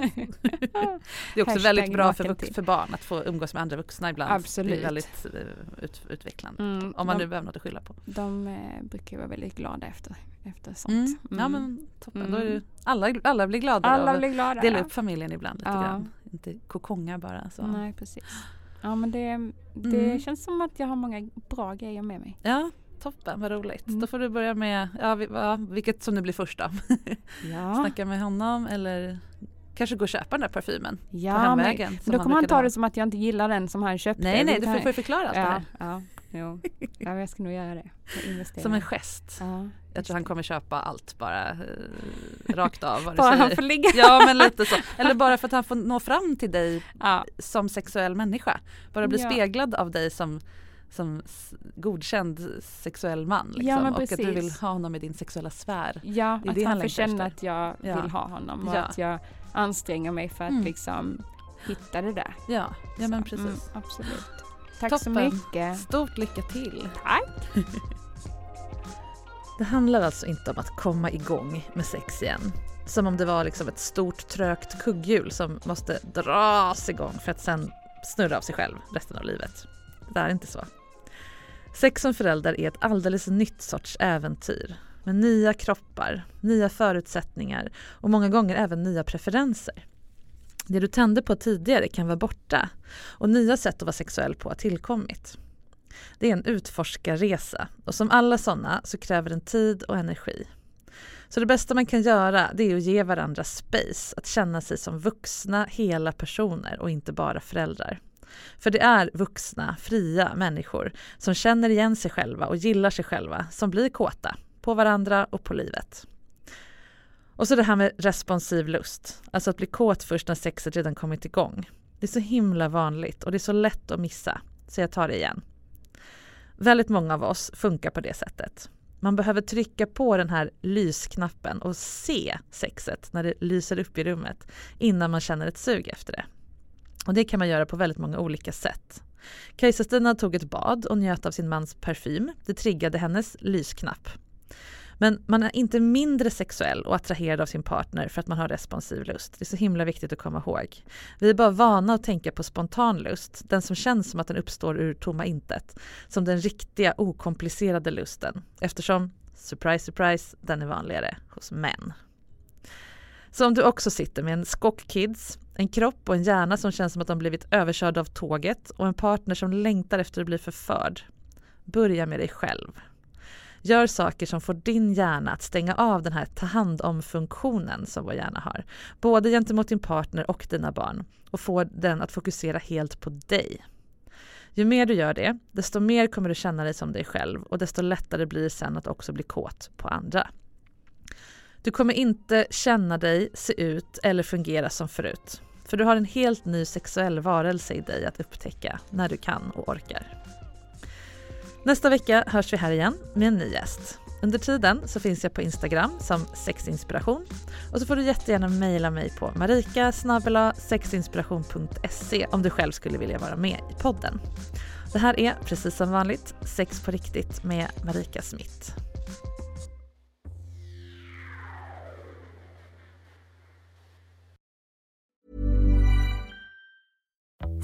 Speaker 2: Det är också väldigt bra för, för barn att få umgås med andra vuxna ibland. Det
Speaker 3: Absolut.
Speaker 2: är väldigt eh, ut, utvecklande.
Speaker 3: Mm,
Speaker 2: Om man
Speaker 3: de,
Speaker 2: nu behöver något att skylla på.
Speaker 3: de eh, brukar vara väldigt glada efter, efter sånt.
Speaker 2: Mm. Ja
Speaker 3: Mm.
Speaker 2: men toppen.
Speaker 3: Mm.
Speaker 2: Då är det, alla, alla blir glada
Speaker 3: Alla
Speaker 2: av
Speaker 3: blir glada.
Speaker 2: dela upp familjen ibland lite
Speaker 3: Ja.
Speaker 2: grann. Inte kokonga bara. Så.
Speaker 3: Nej precis. Ja men det, det
Speaker 2: Mm.
Speaker 3: känns som att jag har många bra grejer med mig.
Speaker 2: Ja, toppen, vad roligt.
Speaker 3: Mm.
Speaker 2: Då får du börja med, ja, vi- ja, vilket som nu blir först då. [laughs]
Speaker 3: Ja,
Speaker 2: Snacka med honom eller kanske gå och köpa den där parfymen på
Speaker 3: ja men
Speaker 2: hemvägen. som
Speaker 3: då kommer han ta
Speaker 2: ha.
Speaker 3: det som att jag inte gillar den som han köpte.
Speaker 2: Nej, nej,
Speaker 3: Det
Speaker 2: du får, får förklara allt det
Speaker 3: ja,
Speaker 2: här.
Speaker 3: ja, jo. ja, jag ska nog göra det.
Speaker 2: Som en gest.
Speaker 3: ja,
Speaker 2: Jag tror han kommer köpa allt bara eh, [laughs] rakt av.
Speaker 3: Bara han får ligga.
Speaker 2: Ja men lite så. Eller bara för att han får nå fram till dig
Speaker 3: Ja,
Speaker 2: som sexuell människa. Bara bli
Speaker 3: Ja.
Speaker 2: speglad av dig som, som godkänd sexuell man. Liksom.
Speaker 3: Ja, men
Speaker 2: och att du
Speaker 3: precis.
Speaker 2: vill ha honom i din sexuella sfär.
Speaker 3: ja att
Speaker 2: han
Speaker 3: får känna att jag
Speaker 2: Ja.
Speaker 3: vill ha honom och
Speaker 2: Ja.
Speaker 3: att jag anstränger mig för att
Speaker 2: Mm.
Speaker 3: liksom hitta det där.
Speaker 2: Ja, ja men
Speaker 3: Så,
Speaker 2: precis.
Speaker 3: Mm, absolut. Tack så
Speaker 2: Toppen.
Speaker 3: mycket.
Speaker 2: Stort lycka till!
Speaker 3: Tack. [laughs]
Speaker 2: Det handlar alltså inte om att komma igång med sex igen. Som om det var liksom ett stort trögt kugghjul som måste dras igång för att sen snurra av sig själv resten av livet. Det är inte så. Sex som förälder är ett alldeles nytt sorts äventyr med nya kroppar, nya förutsättningar och många gånger även nya preferenser. Det du tände på tidigare kan vara borta och nya sätt att vara sexuell på har tillkommit. Det är en utforskarresa och som alla sådana så kräver den tid och energi. Så det bästa man kan göra det är att ge varandra space, att känna sig som vuxna, hela personer och inte bara föräldrar. För det är vuxna, fria människor som känner igen sig själva och gillar sig själva som blir kåta på varandra och på livet. Och så det här med responsiv lust, alltså att bli kåt först när sexet redan kommit igång. Det är så himla vanligt och det är så lätt att missa, så jag tar det igen. Väldigt många av oss funkar på det sättet. Man behöver trycka på den här lysknappen och se sexet när det lyser upp i rummet innan man känner ett sug efter det. Och det kan man göra på väldigt många olika sätt. Kajsa-Stina tog ett bad och njöt av sin mans parfym. Det triggade hennes lysknapp. Men man är inte mindre sexuell och attraherad av sin partner för att man har responsiv lust. Det är så himla viktigt att komma ihåg. Vi är bara vana att tänka på spontan lust, den som känns som att den uppstår ur tomma intet, som den riktiga okomplicerade lusten, eftersom, surprise surprise, den är vanligare hos män. Så om du också sitter med en skock kids, en kropp och en hjärna som känns som att de blivit överkörda av tåget och en partner som längtar efter att bli förförd, börja med dig själv. Gör saker som får din hjärna att stänga av den här ta hand om-funktionen som vår hjärna har. Både gentemot din partner och dina barn. Och få den att fokusera helt på dig. Ju mer du gör det, desto mer kommer du känna dig som dig själv och desto lättare blir det sen att också bli kåt på andra. Du kommer inte känna dig, se ut eller fungera som förut. För du har en helt ny sexuell varelse i dig att upptäcka när du kan och orkar. Nästa vecka hörs vi här igen med en ny gäst. Under tiden så finns jag på Instagram som sexinspiration och så får du jättegärna mejla mig på marika sexinspiration.se om du själv skulle vilja vara med i podden. Det här är precis som vanligt Sex på riktigt med Marika Smith.